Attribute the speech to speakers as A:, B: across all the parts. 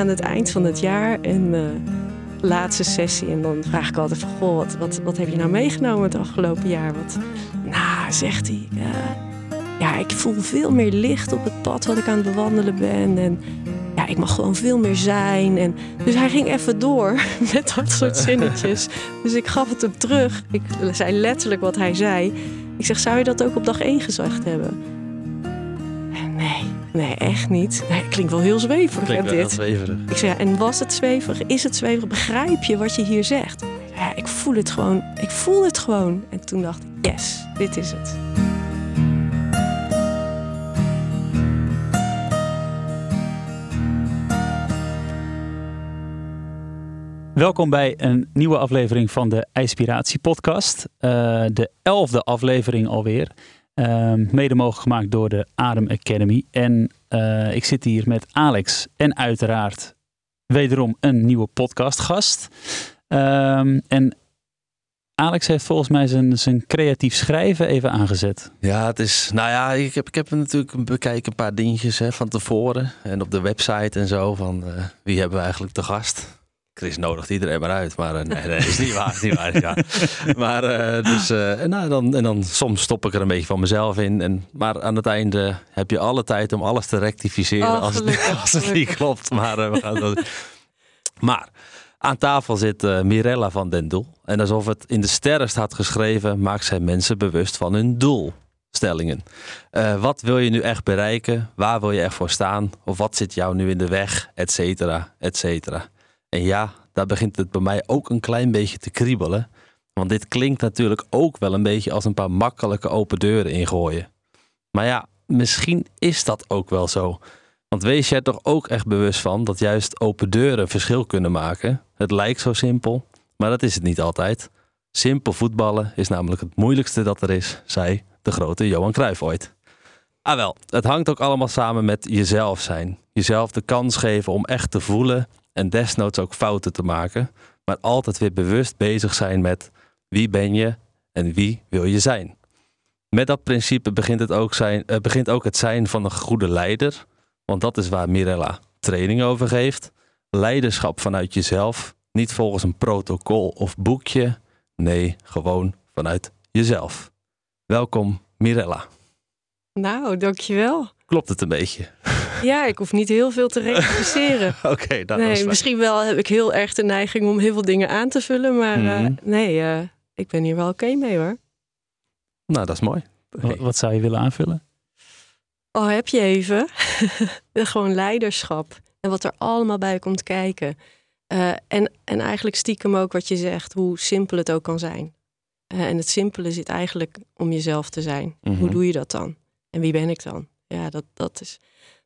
A: aan het eind van het jaar en uh, laatste sessie. En dan vraag ik altijd van, goh, wat, wat, wat heb je nou meegenomen het afgelopen jaar? Wat, nou, zegt hij, ja, ik voel veel meer licht op het pad wat ik aan het bewandelen ben. En ja, ik mag gewoon veel meer zijn. En, dus hij ging even door met dat soort zinnetjes. Dus ik gaf het hem terug. Ik zei letterlijk wat hij zei. Ik zeg, zou je dat ook op dag één gezegd hebben? Nee, echt niet. Nee, klinkt wel heel zweverig.
B: Klinkt
A: wel
B: dit. zweverig.
A: Ik zei, en was het zweverig? Is het zweverig? Begrijp je wat je hier zegt? Ja, ik voel het gewoon. Ik voel het gewoon. En toen dacht ik, yes, dit is het.
C: Welkom bij een nieuwe aflevering van de Inspiratie Podcast. Uh, de elfde aflevering alweer. Uh, mede mogelijk gemaakt door de Adem Academy. En uh, ik zit hier met Alex en uiteraard wederom een nieuwe podcastgast. Um, en Alex heeft volgens mij zijn, zijn creatief schrijven even aangezet.
B: Ja, het is. Nou ja, ik heb, ik heb natuurlijk bekeken een paar dingetjes hè, van tevoren. En op de website en zo. Van uh, wie hebben we eigenlijk te gast? Chris nodigt iedereen maar uit. Maar uh, nee, nee, is niet waar. Is niet waar ja. Maar uh, dus, uh, en, nou, dan, en dan soms stop ik er een beetje van mezelf in. En, maar aan het einde heb je alle tijd om alles te rectificeren
A: oh,
B: als, het, als het niet klopt. Maar, we gaan dat... maar aan tafel zit Mirella van den Doel. En alsof het in de sterren staat geschreven, maakt zij mensen bewust van hun doelstellingen. wat wil je nu echt bereiken? Waar wil je echt voor staan? Of wat zit jou nu in de weg? Et cetera, et cetera. En ja, daar begint het bij mij ook een klein beetje te kriebelen. Want dit klinkt natuurlijk ook wel een beetje als een paar makkelijke open deuren ingooien. Maar ja, misschien is dat ook wel zo. Want wees er toch ook echt bewust van dat juist open deuren verschil kunnen maken? Het lijkt zo simpel, maar dat is het niet altijd. Simpel voetballen is namelijk het moeilijkste dat er is, zei de grote Johan Cruijff ooit. Ah wel, het hangt ook allemaal samen met jezelf zijn. Jezelf de kans geven om echt te voelen en desnoods ook fouten te maken, maar altijd weer bewust bezig zijn met wie ben je en wie wil je zijn. Met dat principe begint, het ook, zijn, uh, begint ook het zijn van een goede leider, want dat is waar Mirella training over geeft. Leiderschap vanuit jezelf, niet volgens een protocol of boekje, nee, gewoon vanuit jezelf. Welkom Mirella.
A: Nou, dankjewel.
B: Klopt het een beetje?
A: Ja, ik hoef niet heel veel te rectificeren.
B: Oké, okay, dat
A: nee, misschien wel heb ik heel erg de neiging om heel veel dingen aan te vullen, maar mm -hmm. uh, nee, uh, ik ben hier wel oké okay mee hoor.
B: Nou, dat is mooi.
C: Wat, wat zou je willen aanvullen?
A: Oh, heb je even? Gewoon leiderschap en wat er allemaal bij komt kijken. Uh, en, en eigenlijk stiekem ook wat je zegt, hoe simpel het ook kan zijn. en het simpele zit eigenlijk om jezelf te zijn. Mm -hmm. Hoe doe je dat dan? En wie ben ik dan? Ja, dat, dat is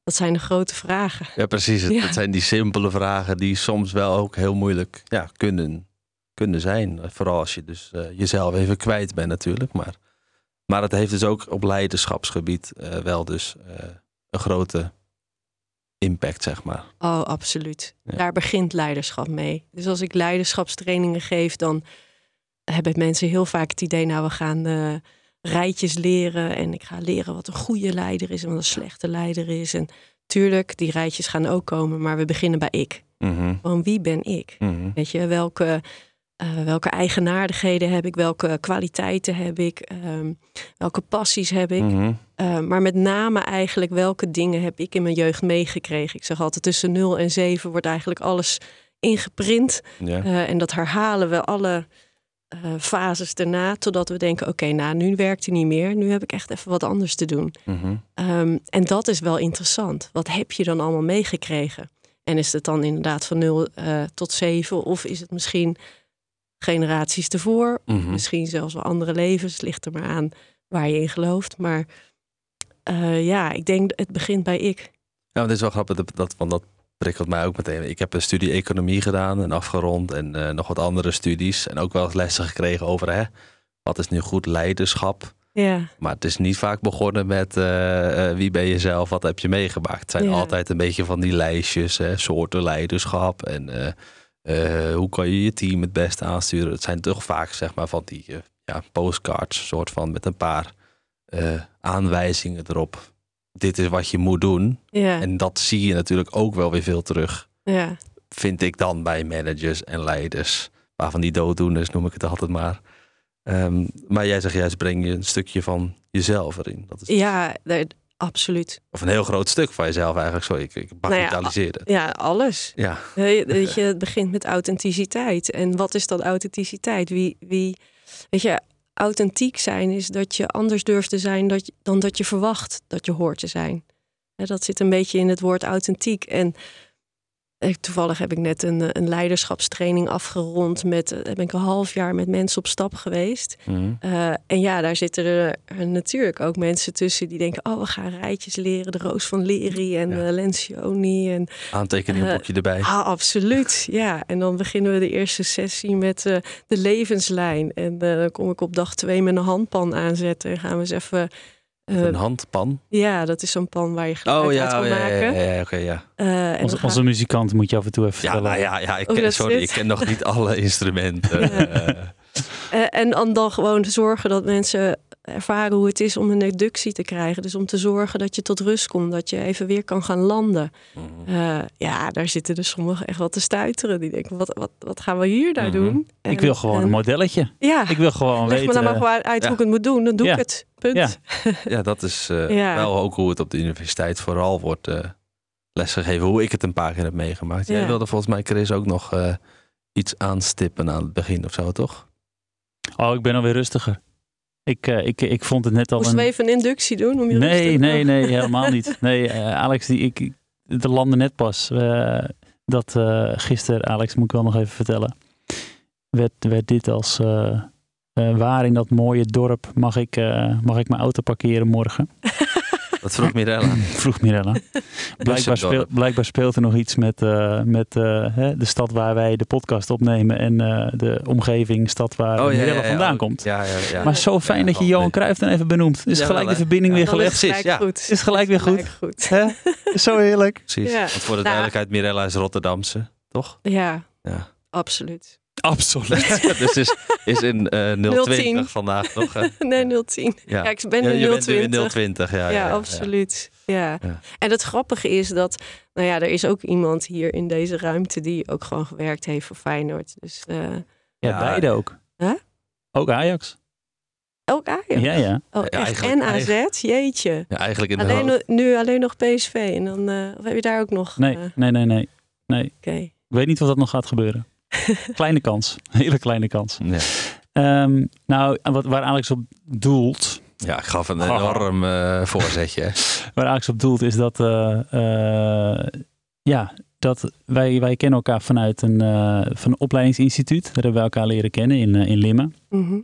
A: dat zijn de grote vragen.
B: Ja, precies. Het, ja. zijn die simpele vragen die soms wel ook heel moeilijk ja, kunnen, kunnen zijn. Vooral als je dus uh, jezelf even kwijt bent natuurlijk. Maar, maar het heeft dus ook op leiderschapsgebied uh, wel dus uh, een grote impact, zeg maar.
A: Oh, absoluut. Ja. Daar begint leiderschap mee. Dus als ik leiderschapstrainingen geef, dan hebben mensen heel vaak het idee, nou, we gaan rijtjes leren. En ik ga leren wat een goede leider is en wat een slechte leider is. En tuurlijk, die rijtjes gaan ook komen, maar we beginnen bij ik.
B: Mm -hmm.
A: Van wie ben ik?
B: Mm -hmm.
A: Weet je, welke, uh, welke eigenaardigheden heb ik? Welke kwaliteiten heb ik? Um, welke passies heb ik?
B: Mm -hmm.
A: uh, maar met name eigenlijk welke dingen heb ik in mijn jeugd meegekregen? Ik zeg altijd tussen 0 en 7 wordt eigenlijk alles ingeprint. Uh, en dat herhalen we alle uh, fases daarna, totdat we denken: oké, okay, nou, nu werkt hij niet meer. Nu heb ik echt even wat anders te doen.
B: Mm -hmm.
A: um, en dat is wel interessant. Wat heb je dan allemaal meegekregen? En is het dan inderdaad van 0 uh, tot 7? Of is het misschien generaties ervoor?
B: Mm -hmm.
A: Misschien zelfs wel andere levens. Ligt er maar aan waar je in gelooft. Maar uh, ja, ik denk het begint bij ik.
B: Ja, maar het is wel grappig dat, dat, want dat prikkelt mij ook meteen. Ik heb een studie economie gedaan en afgerond en uh, nog wat andere studies. En ook wel eens lessen gekregen over hè, wat is nu goed leiderschap.
A: Ja.
B: Maar het is niet vaak begonnen met uh, uh, wie ben je zelf, wat heb je meegemaakt. Het zijn
A: Ja.
B: altijd een beetje van die lijstjes, hè, soorten leiderschap en eh, eh, hoe kan je je team het beste aansturen. Het zijn toch vaak zeg maar van die eh, ja, postcards, soort van met een paar eh, aanwijzingen erop. Dit is wat je moet doen.
A: Ja.
B: En dat zie je natuurlijk ook wel weer veel terug
A: Ja.
B: vind ik dan bij managers en leiders. Waarvan die dooddoeners noem ik het altijd maar. Ehm, maar jij zegt juist breng je een stukje van jezelf erin. Dat is,
A: Ja, daar- absoluut.
B: Of een heel groot stuk van jezelf eigenlijk. Sorry, ik, ik
A: Nou ja,
B: bagatelliseer het.
A: Ja, alles.
B: Ja,
A: Weet weet je, het begint met authenticiteit. En wat is dan authenticiteit? Wie, wie, weet je, authentiek zijn is dat je anders durft te zijn dan dat je verwacht dat je hoort te zijn. Dat zit een beetje in het woord authentiek. En toevallig heb ik net een, eh, een leiderschapstraining afgerond. Met, eh, heb ik een half jaar met mensen op stap geweest.
B: Mhm.
A: Eh, en ja, daar zitten er natuurlijk ook mensen tussen die denken: oh, we gaan rijtjes leren, de Roos van Leri en
B: Ja.
A: Lencioni. En
B: aantekeningenboekje erbij.
A: Ah, absoluut. Ja, en dan beginnen we de eerste sessie met de levenslijn. En dan kom ik op dag twee met een handpan aanzetten. En gaan we eens even. Eh,
B: een handpan.
A: ja, dat is zo'n pan waar je geluid
B: Oh
A: uit
B: ja,
A: kan
B: oh, ja, ja,
A: maken.
B: ja, ja, oké, ja.
A: Eh,
C: Onze, onze muzikant moet je af en toe even
B: Ja,
C: vertellen.
B: nou ja, ja ik,
A: Oh,
B: ken, sorry, ik ken nog niet alle instrumenten. Eh,
A: en dan, dan gewoon zorgen dat mensen ervaren hoe het is om een reductie te krijgen. Dus om te zorgen dat je tot rust komt, dat je even weer kan gaan landen.
B: mhm.
A: Eh, ja, daar zitten dus sommigen echt wel te stuiteren. Die denken, wat, wat, wat gaan we hier nou doen?
C: Ik wil gewoon
A: en-
C: een modelletje.
A: Ja,
C: Ik wil gewoon
A: leg
C: weten.
A: me nou maar gewoon uit
B: ja.
A: hoe ik het moet doen. Dan doe
C: Ja.
A: ik het. Punt.
C: Ja.
B: Ja, dat is eh,
A: Ja.
B: wel ook hoe het op de universiteit vooral wordt eh, lesgegeven. Hoe ik het een paar keer heb meegemaakt. Jij wilde volgens mij, Chris, ook nog eh, iets aanstippen aan het begin of zo, toch?
C: Oh, ik ben alweer rustiger. Ik, eh, ik, ik vond het net al
A: Moesten
C: een...
A: we even een inductie doen om je
C: Nee, nee, nee, helemaal niet. Nee, eh, Alex, die, ik, de landde net pas. dat eh gisteren, Alex, moet ik wel nog even vertellen. Werd, werd dit als waar in dat mooie dorp mag ik, mag ik mijn auto parkeren morgen?
B: Dat vroeg Mirella.
C: Vroeg Mirella. Blijkbaar, speel, blijkbaar speelt er nog iets met, eh, met eh, hè, de stad waar wij de podcast opnemen en eh, de omgeving, stad waar Mirella vandaan
B: oh,
C: komt.
B: Ja, ja, ja.
C: Maar zo fijn
B: Ja,
C: dat je
B: oh,
C: Johan
B: nee.
C: Cruijff dan even benoemt. Is
B: Ja,
C: gelijk
B: wel,
C: de verbinding
B: Ja.
C: weer gelegd.
A: is het gelijk goed.
C: Is gelijk weer
A: Gelijk
C: goed.
A: goed.
C: Hè? Zo heerlijk.
B: Precies.
A: Ja.
B: Want voor de
A: Nou,
B: duidelijkheid, Mirella is Rotterdamse, toch?
A: Ja,
B: Ja.
A: Absoluut.
B: Dus is, is in eh 020
A: 010.
B: vandaag toch? hè?
A: Nee, 010. Ja, ik ben
B: Ja,
A: in
B: je bent nu
A: 020.
B: in 020, ja.
A: Ja,
B: ja, ja, ja.
A: absoluut. Ja.
B: Ja.
A: En het grappige is dat, nou ja, er is ook iemand hier in deze ruimte die ook gewoon gewerkt heeft voor Feyenoord. Dus eh
C: Ja,
B: Ja.
C: beide ook.
A: Huh?
C: Ook Ajax.
A: ook Ajax.
C: Ja, ja.
A: Oh,
B: Ja,
A: echt. En AZ, jeetje.
B: Ja, eigenlijk in de
A: Alleen,
B: hoofd.
A: nu alleen nog PSV. En dan eh, of heb je daar ook nog.
C: Nee,
A: eh,
C: nee, nee, nee.
A: Oké.
C: Ik weet niet wat dat nog gaat gebeuren. Kleine kans. Hele kleine kans.
B: Ja.
C: Ehm, nou, wat, waar Alex op doelt,
B: ja, ik gaf een
C: Haha.
B: enorm eh, voorzetje. hè.
C: waar Alex op doelt is dat, eh, eh, ja, dat wij, wij kennen elkaar vanuit een, eh, van een opleidingsinstituut. Daar hebben we elkaar leren kennen in, in Limmen.
A: Mhm.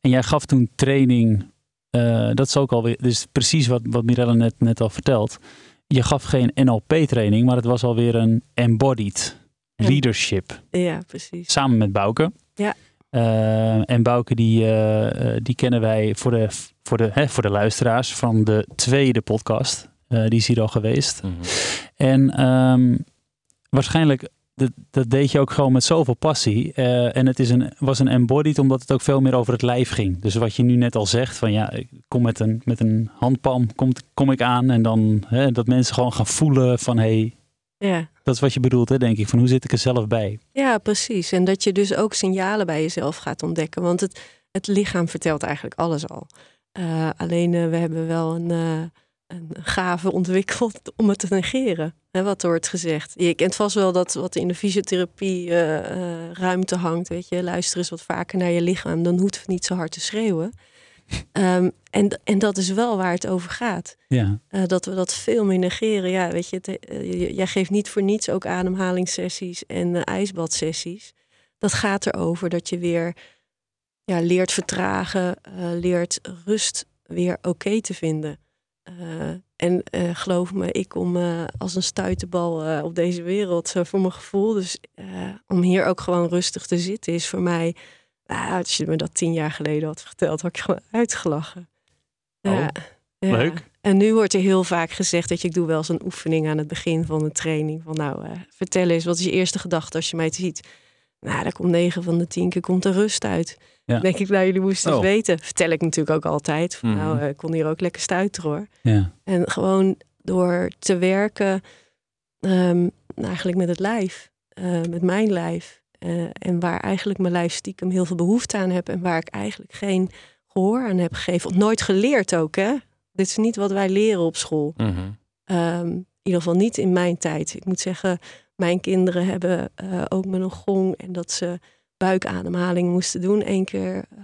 C: En jij gaf toen training, eh, dat is ook alweer, dus precies wat, wat Mirella net, net al vertelt. Je gaf geen NLP-training, maar het was alweer een embodied. Leadership.
A: Ja, precies.
C: Samen met Bouke.
A: Ja.
C: Eh, en Bouke, die, eh, eh, die kennen wij voor de, voor, de, hè, voor de luisteraars van de tweede podcast. Eh, die is hier al geweest.
B: Mhm.
C: En ehm, waarschijnlijk, dat, dat deed je ook gewoon met zoveel passie. Eh, en het is een, was een embodied, omdat het ook veel meer over het lijf ging. Dus wat je nu net al zegt, van ja, ik kom met een, met een handpalm, kom, kom ik aan. En dan hè, dat mensen gewoon gaan voelen van, hé, hey,
A: Ja.
C: Dat is wat je bedoelt, hè, denk ik. Van hoe zit ik er zelf bij?
A: ja, precies. En dat je dus ook signalen bij jezelf gaat ontdekken. Want het, het lichaam vertelt eigenlijk alles al. Eh, alleen eh, we hebben wel een, eh, een gave ontwikkeld om het te negeren. Hè, wat er wordt gezegd. Je kent vast wel dat wat in de fysiotherapie ruimte hangt. Weet je, luister eens wat vaker naar je lichaam. Dan hoeft het niet zo hard te schreeuwen. Ehm, en, en dat is wel waar het over gaat.
C: Ja,
A: Eh, dat we dat veel meer negeren. Ja, weet je, het, eh, jij geeft niet voor niets ook ademhalingssessies en eh, ijsbadsessies. Dat gaat erover dat je weer ja, leert vertragen, leert rust weer oké te vinden. En geloof me, ik kom als een stuiterbal eh, op deze wereld voor mijn gevoel. Dus om hier ook gewoon rustig te zitten is voor mij... nou, als je me dat tien jaar geleden had verteld, had ik gewoon uitgelachen.
C: Oh,
A: ja.
C: leuk.
A: En nu wordt er heel vaak gezegd dat je, ik doe wel eens een oefening aan het begin van een training. Van nou, eh, vertel eens, wat is je eerste gedachte als je mij ziet? Nou, daar komt negen van de tien keer komt er rust uit.
C: Ja.
A: Denk ik, nou, jullie moesten het
B: Oh.
A: weten. Vertel ik natuurlijk ook altijd. Van,
B: Mhm.
A: Nou, eh, ik kon hier ook lekker stuiteren hoor.
C: ja.
A: En gewoon door te werken, ehm, eigenlijk met het lijf, eh, met mijn lijf. Eh, en waar eigenlijk mijn lijf stiekem heel veel behoefte aan heb en waar ik eigenlijk geen gehoor aan heb gegeven. Of nooit geleerd ook, hè? Dit is niet wat wij leren op school.
B: Mhm.
A: Ehm, in ieder geval niet in mijn tijd. Ik moet zeggen, mijn kinderen hebben eh, ook met een gong en dat ze buikademhaling moesten doen, één keer eh,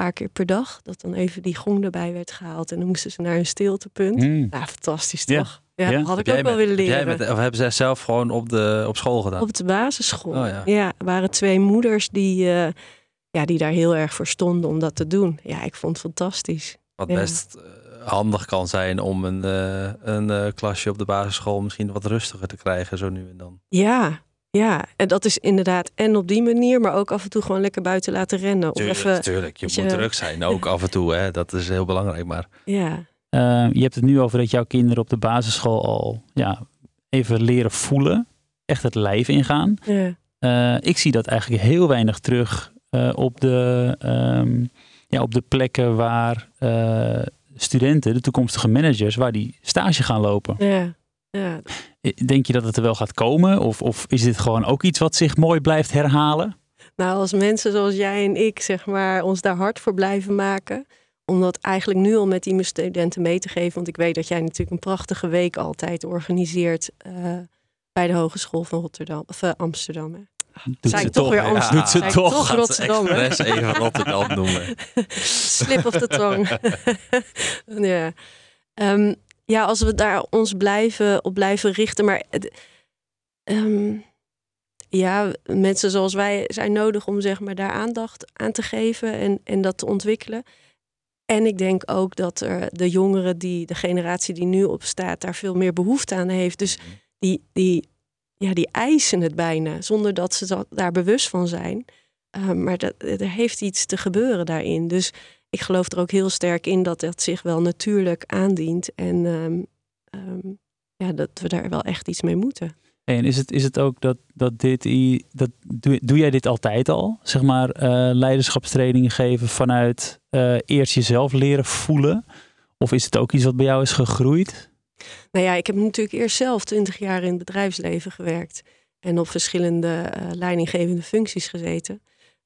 A: paar keer per dag. Dat dan even die gong erbij werd gehaald en dan moesten ze naar een stiltepunt.
C: Mm.
A: Ja, fantastisch toch? Ja,
C: Ja.
A: had ik ook wel willen leren.
B: met- of hebben zij zelf gewoon op, de, op school gedaan?
A: Op de basisschool.
B: Oh, ja.
A: ja. waren twee moeders die, eh, ja, die daar heel erg voor stonden om dat te doen. Ja, ik vond het fantastisch.
B: Wat
A: Ja.
B: best eh, handig kan zijn om een, eh, een klasje op de basisschool misschien wat rustiger te krijgen, zo nu en dan.
A: Ja, ja. En dat is inderdaad en op die manier, maar ook af en toe gewoon lekker buiten laten rennen. Of
B: Tuurlijk,
A: even,
B: tuurlijk. je moet
A: je-
B: druk zijn, ook af en toe. Hè. Dat is heel belangrijk. Maar
A: ja.
C: Eh, je hebt het nu over dat jouw kinderen op de basisschool al ja, even leren voelen. Echt het lijf ingaan.
A: ja.
C: Eh, ik zie dat eigenlijk heel weinig terug eh, op, de, ehm, ja, op de plekken waar eh, studenten, de toekomstige managers, waar die stage gaan lopen.
A: Ja, ja.
C: Denk je dat het er wel gaat komen? Of, of is dit gewoon ook iets wat zich mooi blijft herhalen?
A: Nou, als mensen zoals jij en ik, zeg maar, ons daar hard voor blijven maken. Om dat eigenlijk nu al met die studenten mee te geven. Want ik weet dat jij natuurlijk een prachtige week altijd organiseert. eh, bij de Hogeschool van Rotterdam, of eh, Amsterdam. Hè.
C: Doet ze
A: ik toch weer? Amsterdam.
C: Doet ze toch?
A: toch? Rotterdam,
B: even Rotterdam noemen.
A: Slip of the tong. ja. Ehm, ja, als we daar ons blijven, op blijven richten. Maar ehm, ja, mensen zoals wij zijn nodig om zeg maar, daar aandacht aan te geven en, en dat te ontwikkelen. En ik denk ook dat er de jongeren, die, de generatie die nu op staat, daar veel meer behoefte aan heeft. Dus die, die, ja, die eisen het bijna, zonder dat ze dat, daar bewust van zijn. Uh, maar dat, er heeft iets te gebeuren daarin. Dus ik geloof er ook heel sterk in dat dat zich wel natuurlijk aandient. En um, um, ja, dat we daar wel echt iets mee moeten.
C: En is het, is het ook dat, dat dit, dat, doe, doe jij dit altijd al? Zeg maar uh, leiderschapstrainingen geven vanuit uh, eerst jezelf leren voelen? Of is het ook iets wat bij jou is gegroeid?
A: Nou ja, ik heb natuurlijk eerst zelf twintig jaar in het bedrijfsleven gewerkt. En op verschillende uh, leidinggevende functies gezeten.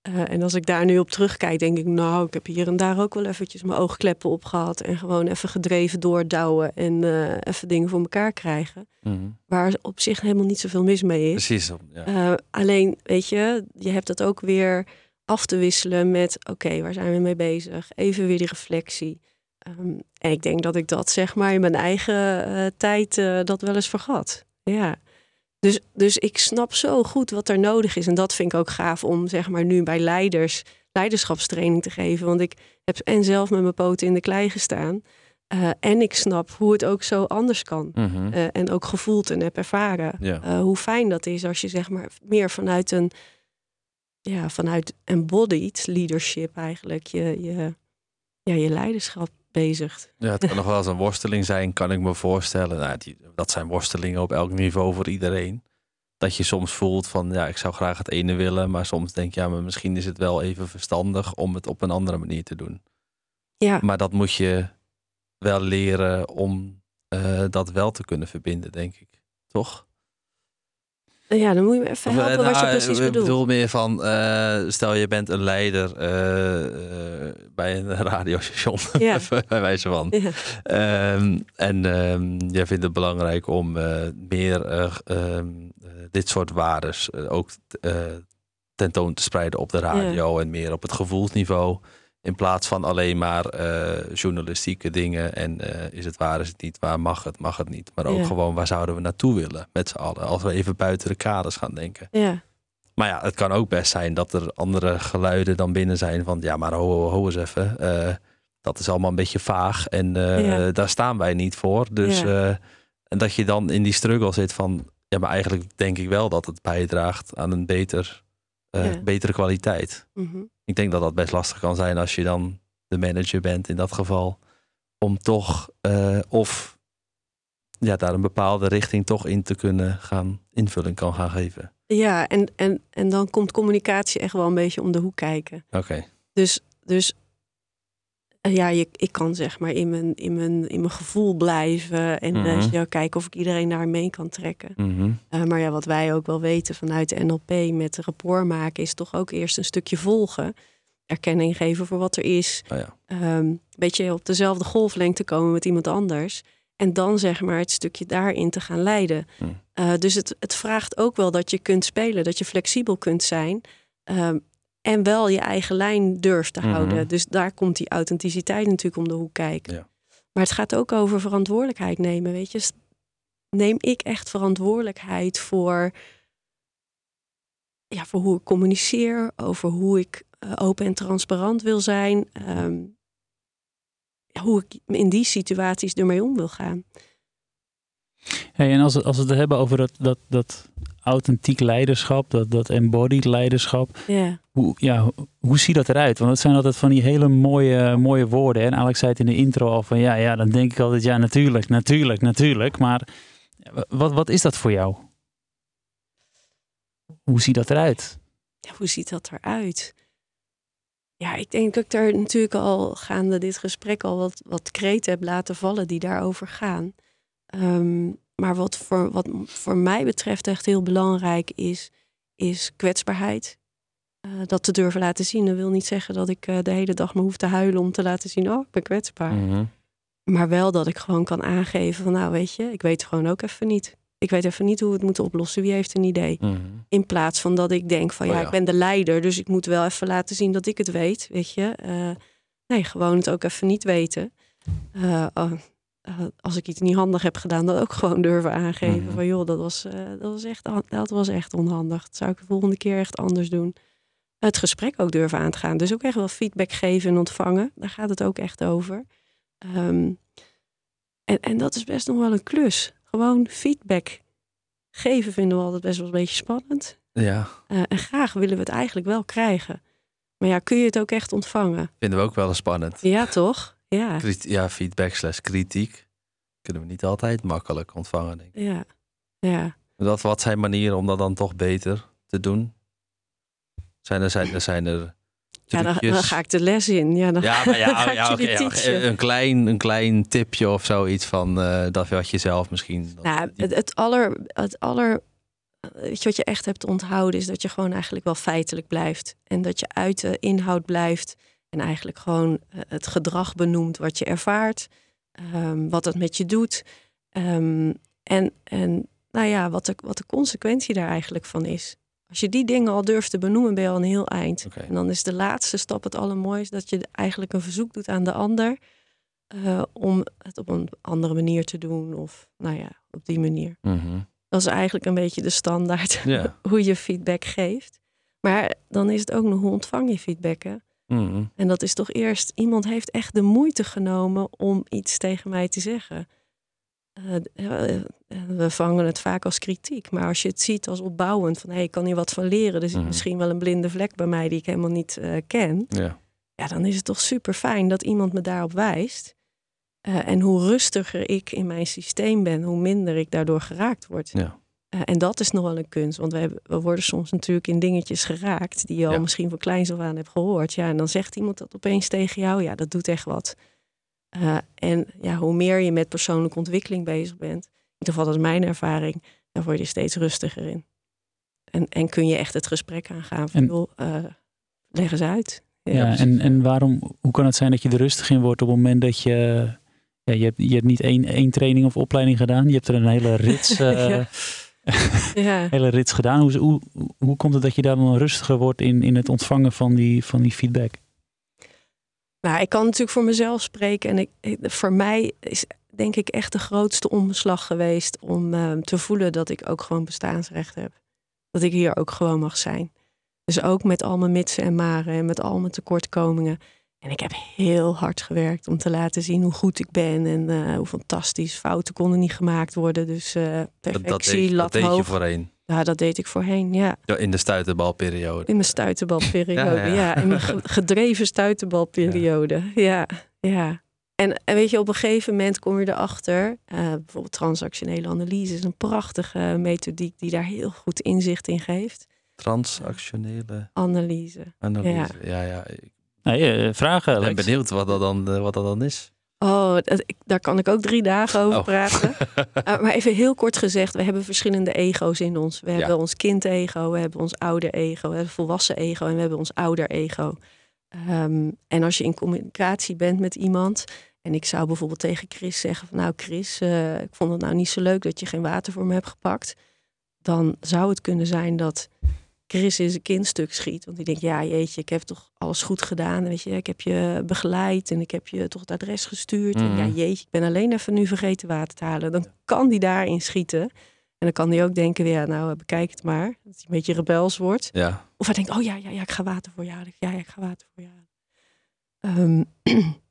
A: Uh, en als ik daar nu op terugkijk, denk ik, nou, ik heb hier en daar ook wel eventjes mijn oogkleppen op gehad. En gewoon even gedreven doordouwen en uh, even dingen voor elkaar krijgen.
B: Mhm.
A: Mm -hmm. Waar op zich helemaal niet zoveel mis mee is.
B: Precies. Ja.
A: Uh, alleen, weet je, je hebt dat ook weer af te wisselen met, oké, okay, waar zijn we mee bezig? Even weer die reflectie. Um, en ik denk dat ik dat, zeg maar, in mijn eigen tijd dat wel eens vergat. Ja. Dus, dus ik snap zo goed wat er nodig is. En dat vind ik ook gaaf om zeg maar nu bij leiders leiderschapstraining te geven. Want ik heb en zelf met mijn poten in de klei gestaan. Uh, en ik snap hoe het ook zo anders kan.
B: Mm -hmm.
A: uh, en ook gevoeld en heb ervaren.
B: Ja.
A: Uh, hoe fijn dat is als je zeg maar meer vanuit een... Ja, vanuit embodied leadership eigenlijk je, je, ja, je leiderschap bezigt.
B: Ja, het kan nog wel eens een worsteling zijn, kan ik me voorstellen. Nou, die, dat zijn worstelingen op elk niveau voor iedereen. Dat je soms voelt van, ja, ik zou graag het ene willen. Maar soms denk je, ja, maar misschien is het wel even verstandig om het op een andere manier te doen.
A: Ja.
B: Maar dat moet je wel leren om uh, dat wel te kunnen verbinden, denk ik. Toch?
A: Ja, dan moet je me even helpen
B: of,
A: wat je
B: nou,
A: precies
B: ik
A: bedoelt.
B: bedoel meer van, uh, stel je bent een leider uh, bij een radiostation,
A: Ja.
B: bij wijze van.
A: Ja.
B: Um, en um, jij vindt het belangrijk om uh, meer um, dit soort waardes ook tentoon te spreiden op de radio
A: Ja.
B: en meer op het gevoelsniveau. In plaats van alleen maar uh, journalistieke dingen en uh, is het waar, is het niet waar, mag het, mag het niet. Maar ook
A: Ja.
B: gewoon waar zouden we naartoe willen met z'n allen. Als we even buiten de kaders gaan denken.
A: Ja.
B: Maar ja, het kan ook best zijn dat er andere geluiden dan binnen zijn van ja, maar ho, ho, ho eens even. Uh, dat is allemaal een beetje vaag en
A: Ja.
B: daar staan wij niet voor. Dus
A: Ja.
B: en dat je dan in die struggle zit van ja, maar eigenlijk denk ik wel dat het bijdraagt aan een beter,
A: Ja.
B: betere kwaliteit.
A: Mhm.
B: Ik denk dat dat best lastig kan zijn als je dan de manager bent in dat geval. Om toch of ja, daar een bepaalde richting toch in te kunnen gaan invulling kan gaan geven.
A: Ja, en, en, en dan komt communicatie echt wel een beetje om de hoek kijken.
B: Oké. Okay.
A: Dus, dus eh, ja, je, ik kan zeg maar in mijn, in mijn, in mijn gevoel blijven. En
B: Mhm.
A: ja, kijken of ik iedereen daar mee kan trekken.
B: Mhm.
A: Eh, maar ja, wat wij ook wel weten vanuit de NLP met rapport maken, is toch ook eerst een stukje volgen. Erkenning geven voor wat er is.
B: Oh ja.
A: Ehm, een beetje op dezelfde golflengte komen met iemand anders. En dan zeg maar het stukje daarin te gaan leiden.
B: Hm.
A: Eh, dus het, het vraagt ook wel dat je kunt spelen, dat je flexibel kunt zijn. ehm, en wel je eigen lijn durft te
B: Mhm.
A: houden. Dus daar komt die authenticiteit natuurlijk om de hoek kijken.
B: Ja.
A: Maar het gaat ook over verantwoordelijkheid nemen. Weet je, neem ik echt verantwoordelijkheid voor, ja, voor hoe ik communiceer, over hoe ik eh, open en transparant wil zijn, ja, hoe ik in die situaties ermee om wil gaan.
C: Hey, en als, we- als we het hebben over dat, dat, dat authentiek leiderschap, dat, dat embodied leiderschap.
A: Ja.
C: Hoe, ja, hoe, ziet dat eruit? Want het zijn altijd van die hele mooie, mooie woorden. hè. En Alex zei het in de intro al van ja, ja, dan denk ik altijd ja, natuurlijk, natuurlijk, natuurlijk. Maar wat, wat is dat voor jou? Hoe ziet dat eruit?
A: ja, hoe ziet dat eruit? Ja, ik denk dat ik daar natuurlijk al gaande dit gesprek al wat, wat kreten heb laten vallen die daarover gaan. Ehm, maar wat voor, wat voor mij betreft echt heel belangrijk is, is kwetsbaarheid. Eh, dat te durven laten zien. Dat wil niet zeggen dat ik eh, de hele dag me hoef te huilen om te laten zien, oh, ik ben kwetsbaar.
B: Mhm.
A: Maar wel dat ik gewoon kan aangeven van, nou weet je, ik weet gewoon ook even niet. Ik weet even niet hoe we het moeten oplossen. Wie heeft een idee?
B: Mhm.
A: In plaats van dat ik denk van
B: Oh
A: ja, ik ben de leider, dus ik moet wel even laten zien dat ik het weet, weet je. Eh, nee, gewoon het ook even niet weten. Eh, oh, eh, als ik iets niet handig heb gedaan, dan ook gewoon durven aangeven
B: Mhm.
A: van joh, dat was, dat, was echt, dat was echt onhandig. Dat zou ik de volgende keer echt anders doen. Het gesprek ook durven aan te gaan. Dus ook echt wel feedback geven en ontvangen. Daar gaat het ook echt over. Ehm, en, en dat is best nog wel een klus. Gewoon feedback geven vinden we altijd best wel een beetje spannend.
B: Ja,
A: Eh, en graag willen we het eigenlijk wel krijgen. Maar ja, kun je het ook echt ontvangen?
B: vinden we ook wel eens spannend.
A: Ja, toch? Ja,
B: Krit- Ja, feedback slash kritiek kunnen we niet altijd makkelijk ontvangen, denk ik.
A: ja, ja.
B: Dat, wat zijn manieren om dat dan toch beter te doen? Zijn er, zijn er, zijn er
A: Ja, dan, ga ik de les in. Ja, dan,
B: Ja, maar ja,
A: ga ik
B: ja,
A: jullie
B: ja,
A: teachen.
B: een, klein, een klein tipje of zoiets van eh, dat wat je zelf misschien... dat-
A: Nou, het, het aller, het aller, je wat je echt hebt onthouden is dat je gewoon eigenlijk wel feitelijk blijft en dat je uit de inhoud blijft en eigenlijk gewoon eh, het gedrag benoemt wat je ervaart, ehm, wat het met je doet ehm, en, en nou ja, wat de, wat de consequentie daar eigenlijk van is. Als je die dingen al durft te benoemen, ben je al een heel eind. En dan is de laatste stap het allermooiste dat je eigenlijk een verzoek doet aan de ander eh, om het op een andere manier te doen of nou ja, op die manier.
B: Mhm.
A: Dat is eigenlijk een beetje de standaard hoe je feedback geeft. Maar dan is het ook nog hoe ontvang je feedback. Hè?
B: Mhm.
A: En dat is toch eerst, iemand heeft echt de moeite genomen om iets tegen mij te zeggen. Eh, eh, we vangen het vaak als kritiek. Maar als je het ziet als opbouwend, van hé, hey, ik kan hier wat van leren. Er zit
B: Mhm.
A: misschien wel een blinde vlek bij mij die ik helemaal niet eh, ken.
B: Ja.
A: Ja, dan is het toch super fijn dat iemand me daarop wijst. En hoe rustiger ik in mijn systeem ben, hoe minder ik daardoor geraakt word.
B: Ja.
A: En dat is nog wel een kunst, want we, hebben, we worden soms natuurlijk in dingetjes geraakt die je al misschien van kleins af aan hebt gehoord. Ja, en dan zegt iemand dat opeens tegen jou, ja, dat doet echt wat. Eh, en ja, hoe meer je met persoonlijke ontwikkeling bezig bent, in ieder geval dat is mijn ervaring, dan word je steeds rustiger in. En, en kun je echt het gesprek aangaan van,
C: En-
A: joh, eh, leg eens uit.
C: Ja, en, en waarom, hoe kan het zijn dat je er rustig in wordt op het moment dat je. Ja, je, hebt, je hebt niet één, één training of opleiding gedaan. Je hebt er een hele rits, eh,
A: Ja. Ja.
C: hele rits gedaan. Hoe, hoe, hoe komt het dat je daar dan rustiger wordt in, in het ontvangen van die, van die feedback?
A: Nou, ik kan natuurlijk voor mezelf spreken. En ik, voor mij is denk ik echt de grootste omslag geweest om eh, te voelen dat ik ook gewoon bestaansrecht heb. Dat ik hier ook gewoon mag zijn. Dus ook met al mijn mitsen en maren en met al mijn tekortkomingen. En ik heb heel hard gewerkt om te laten zien hoe goed ik ben en eh, hoe fantastisch. Fouten konden niet gemaakt worden. Dus eh
B: Dat, dat,
A: perfectie,
B: deed, dat
A: lat
B: deed je
A: hoog.
B: voorheen.
A: Ja, dat deed ik voorheen, ja.
B: In de stuiterbalperiode.
A: In mijn stuiterbalperiode,
B: Ja,
A: ja,
B: ja.
A: In mijn ge- gedreven stuiterbalperiode, ja. ja. En, en weet je, op een gegeven moment kom je erachter... eh, bijvoorbeeld transactionele analyse is een prachtige methodiek... die daar heel goed inzicht in geeft.
B: Transactionele
A: Analyse.
B: analyse. Ja, ja. ik
C: Nee, uh, vragen.
B: Ik ben benieuwd wat dat dan, wat dat dan is.
A: Oh, daar kan ik ook drie dagen over oh. praten. uh, maar even heel kort gezegd, we hebben verschillende ego's in ons. We hebben ons kind-ego, we hebben ons ouder-ego, we hebben volwassen ego en we hebben ons ouder-ego. Um, en als je in communicatie bent met iemand, en ik zou bijvoorbeeld tegen Chris zeggen van nou Chris, uh, ik vond het nou niet zo leuk dat je geen water voor me hebt gepakt. Dan zou het kunnen zijn dat Chris in zijn kindstuk schiet. Want die denkt, ja jeetje, ik heb toch alles goed gedaan. Weet je, ik heb je begeleid en ik heb je toch het adres gestuurd. En ja mhm. jeetje, ik ben alleen even nu vergeten water te halen. Dan kan die daarin schieten. En dan kan hij ook denken, ja, nou bekijk het maar. Dat hij een beetje rebels wordt.
B: Ja.
A: Of hij denkt, oh ja, ja, ja, ik ga water voor je halen. Ja, ja, ik ga water voor je halen. Um,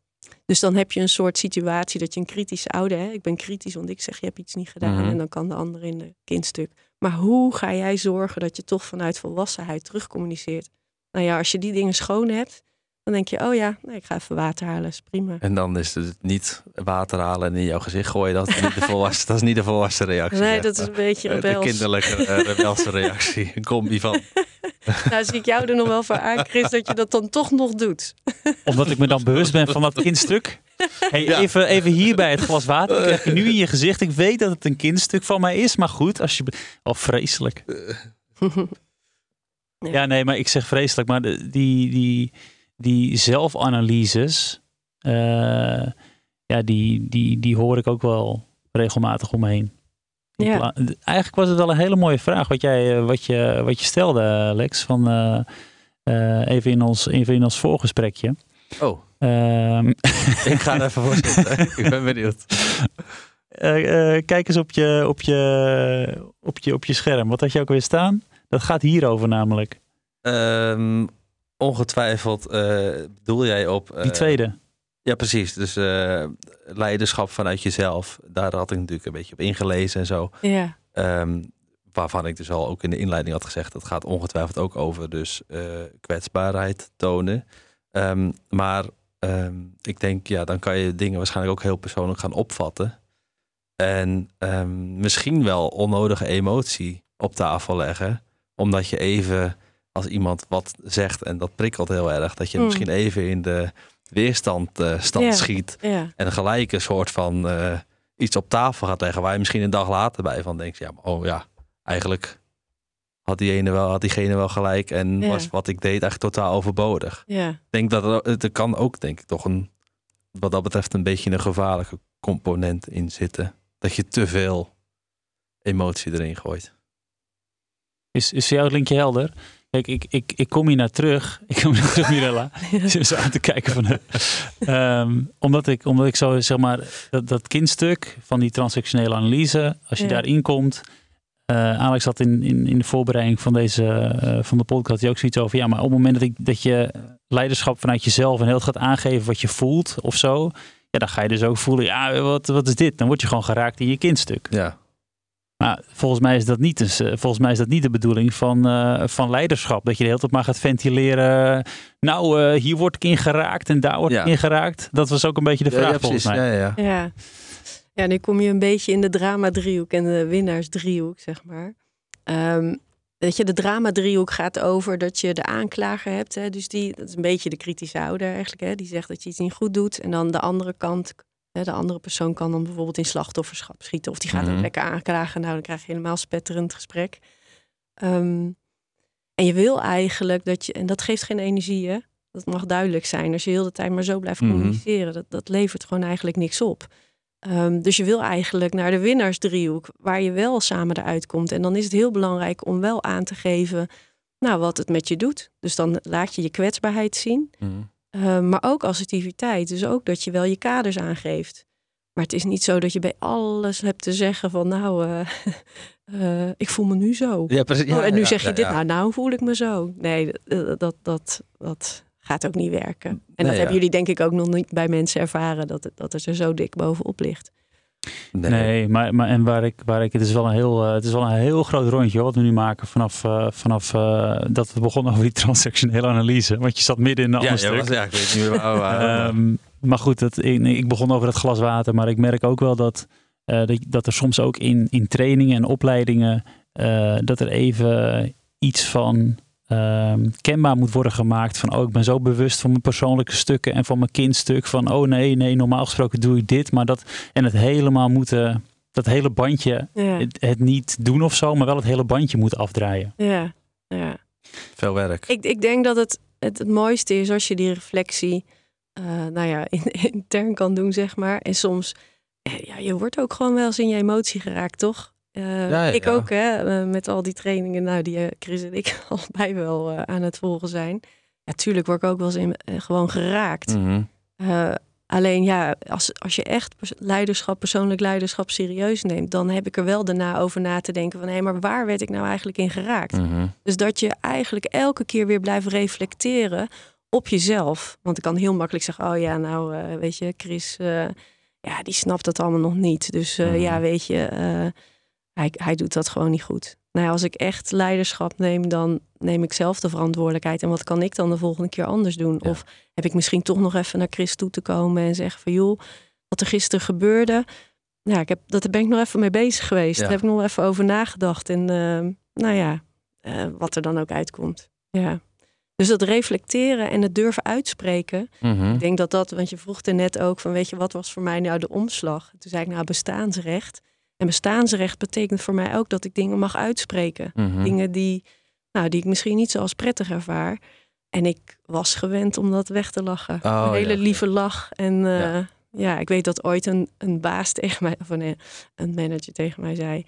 A: dus dan heb je een soort situatie dat je een kritische ouder, hè? ik ben kritisch, want ik zeg je hebt iets niet gedaan mhm. en dan kan de ander in de kindstuk. Maar hoe ga jij zorgen dat je toch vanuit volwassenheid terugcommuniceert? Nou ja, als je die dingen schoon hebt, dan denk je, oh ja, nee, ik ga even water halen, is prima.
B: En dan is het niet water halen en in jouw gezicht gooien, dat is niet de volwassen, dat is niet de volwassen reactie.
A: Nee, dat is een beetje rebels.
B: De kinderlijke uh, rebelse reactie, een combi van.
A: nou, zie ik jou er nog wel voor aan, Chris, dat je dat dan toch nog doet.
C: Omdat ik me dan bewust ben van dat kindstuk. Hey, even, even hier bij het glas water. Ik krijg je nu in je gezicht. Ik weet dat het een kindstuk van mij is, maar goed, als je. Oh, vreselijk. Ja, nee, maar ik zeg vreselijk. Maar die, die, die zelfanalyses, uh, ja, die, die, die hoor ik ook wel regelmatig omheen. Ja. Eigenlijk was het wel een hele mooie vraag wat, jij, eh, wat, je, wat je stelde, Lex. Van, uh, even, in ons, even in ons voorgesprekje.
B: Oh. Um, ik ga er even voor zitten. ik ben benieuwd.
C: kijk eens op je, op, je, op, je, op je scherm. Wat had je ook weer staan? Dat gaat hierover namelijk.
B: Um, ongetwijfeld uh, bedoel jij op...
C: Die tweede.
B: Ja, precies. Dus leiderschap vanuit jezelf. Daar had ik natuurlijk een beetje op ingelezen en zo.
A: Ja.
B: Um, waarvan ik dus al ook in de inleiding had gezegd, dat gaat ongetwijfeld ook over dus uh, kwetsbaarheid tonen. Um, maar um, ik denk, ja, dan kan je dingen waarschijnlijk ook heel persoonlijk gaan opvatten. En misschien wel onnodige emotie op tafel leggen, omdat je even als iemand wat zegt en dat prikkelt heel erg, dat je mm. misschien even in de weerstand uh, stand schiet. En gelijk een soort van uh, iets op tafel gaat leggen waar je misschien een dag later bij van denkt, ja, oh ja, eigenlijk had, die ene wel, had diegene wel gelijk en was wat ik deed eigenlijk totaal overbodig.
A: Ja.
B: Ik denk dat er, er kan ook, denk ik, toch een, wat dat betreft een beetje een gevaarlijke component in zitten. Dat je te veel emotie erin gooit.
C: Is, is jouw linkje helder? Kijk, ik, ik, ik kom hier naar terug. Ik kom hier terug, Mirella. ja. zo aan te kijken van um, omdat, ik, omdat ik zo, zeg maar, dat, dat kindstuk van die transactionele analyse, als je daarin komt. Uh, Alex had in, in, in de voorbereiding van deze uh, van de podcast hij ook zoiets over. Ja, maar op het moment dat, ik, dat je leiderschap vanuit jezelf en heel gaat aangeven wat je voelt of zo. Ja, dan ga je dus ook voelen, ja, wat, wat is dit? Dan word je gewoon geraakt in je kindstuk.
B: Ja.
C: Maar volgens mij is dat niet, dus, volgens mij is dat niet de bedoeling van, uh, van leiderschap. Dat je de hele tijd maar gaat ventileren. Nou, uh, hier word ik in geraakt en daar word ik in geraakt. Dat was ook een beetje de vraag ja, volgens mij.
B: Ja, ja.
A: ja. ja, nu kom je een beetje in de drama-driehoek en de winnaars-driehoek, zeg maar. Um, Weet je, de drama-driehoek gaat over dat je de aanklager hebt. Hè, dus die, dat is een beetje de kritische ouder eigenlijk. Hè, die zegt dat je iets niet goed doet. En dan de andere kant de andere persoon kan dan bijvoorbeeld in slachtofferschap schieten. Of die gaat mm ook lekker aanklagen. Nou, dan krijg je helemaal spetterend gesprek. Um, en je wil eigenlijk dat je... En dat geeft geen energie, hè? Dat mag duidelijk zijn. Als je heel de tijd maar zo blijft mhm. communiceren. dat, dat levert gewoon eigenlijk niks op. Um, dus je wil eigenlijk naar de winnaarsdriehoek. Waar je wel samen eruit komt. En dan is het heel belangrijk om wel aan te geven... Nou, wat het met je doet. Dus dan laat je je kwetsbaarheid zien. Mm uh, maar ook assertiviteit. Dus ook dat je wel je kaders aangeeft. Maar het is niet zo dat je bij alles hebt te zeggen van nou, uh, uh, ik voel me nu zo.
B: Ja, precies. Ja,
A: oh, en nu zeg je dit, nou, nou voel ik me zo. Nee, dat, dat, dat gaat ook niet werken. En dat hebben jullie denk ik ook nog niet bij mensen ervaren, dat, dat het er zo dik bovenop ligt.
C: Nee, maar, maar en waar ik, waar ik, het is wel een heel, uh, het is wel een heel groot rondje wat we nu maken vanaf, uh, vanaf uh, dat we begonnen over die transactionele analyse. Want je zat midden in een
B: ja,
C: ander
B: ja,
C: stuk.
B: Ja, ik weet niet meer waar.
C: um, maar goed, dat, ik, ik, begon over het glas water, maar ik merk ook wel dat, dat, dat, er soms ook in, in trainingen en opleidingen, dat er even iets van ehm, kenbaar moet worden gemaakt. Van oh, ik ben zo bewust van mijn persoonlijke stukken en van mijn kindstuk. Van oh nee, nee, normaal gesproken doe ik dit. Maar dat en het helemaal moeten, dat hele bandje,
A: Ja,
C: het, het niet doen of zo, maar wel het hele bandje moet afdraaien.
A: ja, ja.
B: Veel werk.
A: Ik, ik denk dat het, het het mooiste is als je die reflectie, eh, nou ja, in, intern kan doen, zeg maar. En soms, eh, ja, je wordt ook gewoon wel eens in je emotie geraakt, toch? Eh,
B: Ja, ja,
A: ik
B: ja.
A: ook, hè, eh, met al die trainingen, nou, die eh, Chris en ik allebei wel eh, aan het volgen zijn. Ja, tuurlijk word ik ook wel eens in, gewoon geraakt.
B: Mhm.
A: Alleen ja, als, als je echt pers- leiderschap, persoonlijk leiderschap serieus neemt, dan heb ik er wel daarna over na te denken van hé, maar waar werd ik nou eigenlijk in geraakt?
B: Mhm.
A: Dus dat je eigenlijk elke keer weer blijft reflecteren op jezelf. Want ik kan heel makkelijk zeggen, oh ja, nou weet je, Chris, ja, die snapt dat allemaal nog niet. Dus eh,
B: Mhm.
A: ja, weet je, hij, hij doet dat gewoon niet goed. Nou ja, als ik echt leiderschap neem, dan neem ik zelf de verantwoordelijkheid. En wat kan ik dan de volgende keer anders doen?
B: Ja.
A: Of heb ik misschien toch nog even naar Chris toe te komen en zeggen van joh, wat er gisteren gebeurde. Ja, ik heb, dat ben ik nog even mee bezig geweest.
B: Ja.
A: Daar heb ik nog even over nagedacht. En eh, nou ja, eh, wat er dan ook uitkomt. Ja. Dus dat reflecteren en het durven uitspreken.
B: Mhm.
A: Ik denk dat dat, want je vroeg er net ook van, weet je, wat was voor mij nou de omslag? Toen zei ik, nou, bestaansrecht. En bestaansrecht betekent voor mij ook dat ik dingen mag uitspreken.
B: Mhm.
A: Dingen die, nou, die ik misschien niet zo als prettig ervaar. En ik was gewend om dat weg te lachen.
B: Oh,
A: een hele
B: ja.
A: lieve lach. En eh,
B: Ja.
A: ja. ik weet dat ooit een, een baas tegen mij, of een, een manager tegen mij zei.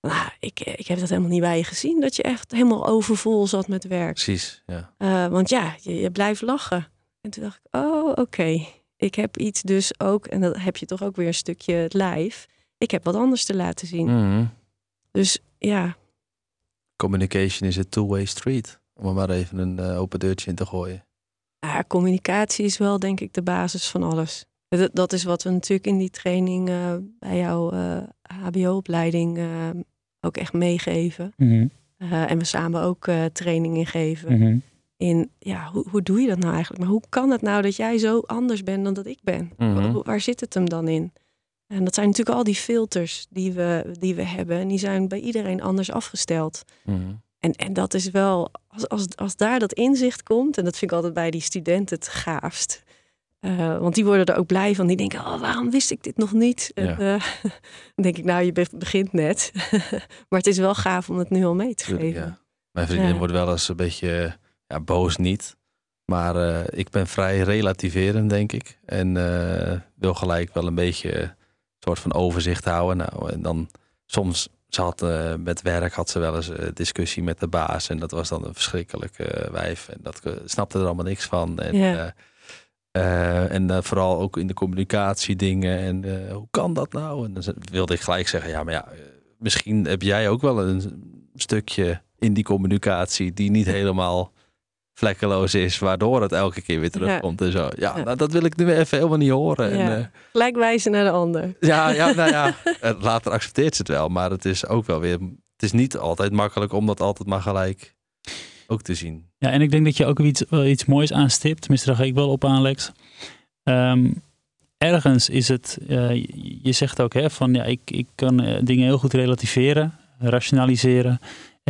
A: Nou, ik, ik heb dat helemaal niet bij je gezien, dat je echt helemaal overvol zat met werk.
B: Precies, ja.
A: Eh, want ja, je, je blijft lachen. En toen dacht ik, oh, oké. Ik heb iets dus ook, en dan heb je toch ook weer een stukje het lijf. Ik heb wat anders te laten zien.
B: Mhm.
A: Dus ja,
B: Communication is a two-way street. Om er maar even een eh, open deurtje in te gooien.
A: ja, communicatie is wel denk ik de basis van alles. Dat, dat is wat we natuurlijk in die training eh, bij jouw eh, HBO-opleiding ook echt meegeven.
C: Mhm,
A: Eh, en we samen ook eh, training in geven.
C: mhm.
A: In, ja, hoe, hoe doe je dat nou eigenlijk? Maar hoe kan het nou dat jij zo anders bent dan dat ik ben? Wa- Waar zit het hem dan in? En dat zijn natuurlijk al die filters die we, die we hebben. En die zijn bij iedereen anders afgesteld.
B: Mhm.
A: En, en dat is wel, als, als, als daar dat inzicht komt, en dat vind ik altijd bij die studenten het gaafst. Eh, want die worden er ook blij van. Die denken, oh, waarom wist ik dit nog niet?
B: Ja.
A: eh, dan denk ik, nou, je be- begint net. maar het is wel gaaf om het nu al mee te geven.
B: ja. Mijn vriendin
A: Ja.
B: wordt wel eens een beetje ja, boos niet. Maar eh, ik ben vrij relativerend, denk ik. En wil gelijk wel een beetje soort van overzicht houden. Nou, en dan soms, ze had eh, met werk had ze wel eens een discussie met de baas. En dat was dan een verschrikkelijke eh, wijf. En dat eh, snapte er allemaal niks van. En,
A: Ja.
B: eh, eh, en eh, vooral ook in de communicatie dingen. En eh, hoe kan dat nou? En dan wilde ik gelijk zeggen, ja, maar ja, eh, misschien heb jij ook wel een stukje in die communicatie die niet helemaal vlekkeloos is, waardoor het elke keer weer terugkomt en zo. Ja,
A: Ja.
B: Nou, dat wil ik nu even helemaal niet horen. En, eh,
A: Gelijk wijzen naar de ander.
B: ja, ja, nou ja, later accepteert ze het wel, maar het is ook wel weer, het is niet altijd makkelijk om dat altijd maar gelijk ook te zien.
C: Ja, en ik denk dat je ook iets, wel iets moois aanstipt. Tenminste, daar ga ik wel op aan, Lex. Ehm, ergens is het, eh, je- je zegt ook hè, van ja, ik, ik kan eh, dingen heel goed relativeren, rationaliseren.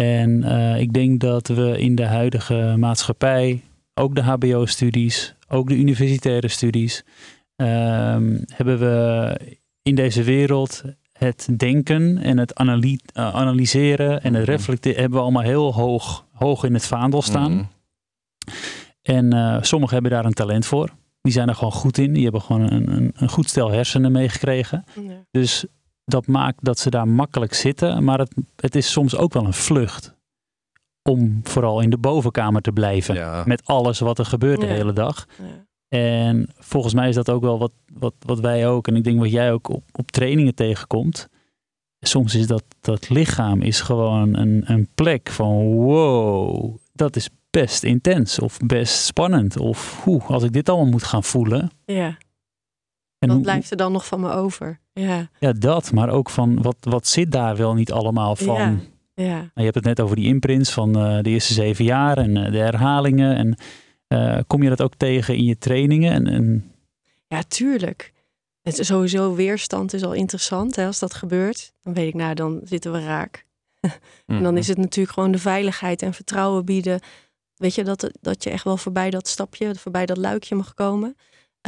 C: En eh, ik denk dat we in de huidige maatschappij, ook de HBO-studies, ook de universitaire studies, ehm, hebben we in deze wereld het denken en het analy- eh, analyseren en het
B: Mhm.
C: reflecteren hebben we allemaal heel hoog, hoog in het vaandel staan.
B: Mhm.
C: En eh, sommigen hebben daar een talent voor. Die zijn er gewoon goed in. Die hebben gewoon een, een, een goed stel hersenen meegekregen.
A: Ja.
C: Dus dat maakt dat ze daar makkelijk zitten. Maar het, het is soms ook wel een vlucht. Om vooral in de bovenkamer te blijven.
B: Ja.
C: Met alles wat er gebeurt de
A: Ja.
C: hele dag.
A: Ja.
C: En volgens mij is dat ook wel wat, wat, wat wij ook. En ik denk wat jij ook op, op trainingen tegenkomt. Soms is dat, dat lichaam is gewoon een, een plek van wow. Dat is best intens of best spannend. Of hoe, als ik dit allemaal moet gaan voelen.
A: ja.
C: En
A: Wat blijft er dan nog van me over? Ja,
C: Ja, dat. Maar ook van wat, wat zit daar wel niet allemaal van.
A: Ja. ja.
C: Nou, je hebt het net over die imprints van eh, de eerste zeven jaar en eh, de herhalingen. En eh, kom je dat ook tegen in je trainingen? En, en
A: Ja, tuurlijk. Het is sowieso weerstand is al interessant. Hè? Als dat gebeurt, dan weet ik, nou, dan zitten we raak. En dan is het natuurlijk gewoon de veiligheid en vertrouwen bieden. Weet je, dat, dat je echt wel voorbij dat stapje, voorbij dat luikje mag komen.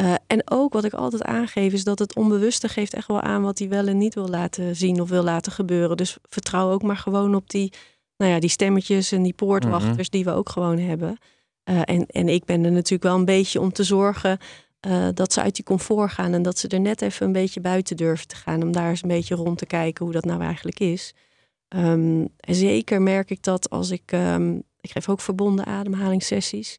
A: Uh, en ook wat ik altijd aangeef, is dat het onbewuste geeft echt wel aan wat hij wel en niet wil laten zien of wil laten gebeuren. Dus vertrouw ook maar gewoon op die, nou ja, die stemmetjes en die poortwachters
B: Mhm.
A: die we ook gewoon hebben. Uh, en, en ik ben er natuurlijk wel een beetje om te zorgen uh, dat ze uit die comfort gaan en dat ze er net even een beetje buiten durven te gaan. Om daar eens een beetje rond te kijken hoe dat nou eigenlijk is. Um, en zeker merk ik dat als ik, um, ik geef ook verbonden ademhalingssessies.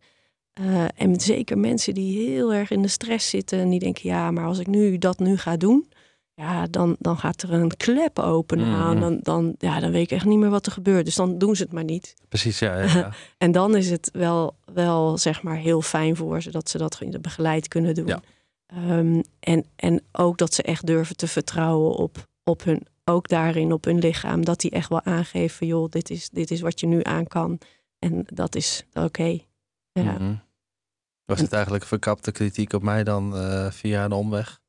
A: Uh, en zeker mensen die heel erg in de stress zitten en die denken, ja, maar als ik nu dat nu ga doen, ja, dan, dan gaat er een klep open.
B: Mm.
A: Nou, dan, dan, ja, dan weet ik echt niet meer wat er gebeurt. Dus dan doen ze het maar niet.
B: Precies, ja. ja, ja.
A: en dan is het wel, wel, zeg maar, heel fijn voor ze dat ze dat begeleid kunnen doen.
B: Ja.
A: Um, en, en ook dat ze echt durven te vertrouwen op, op hun, ook daarin op hun lichaam. Dat die echt wel aangeven, joh, dit is, dit is wat je nu aan kan. En dat is oké. Okay. Ja.
B: Mm -hmm. Was het eigenlijk verkapte kritiek op mij dan uh, via een omweg?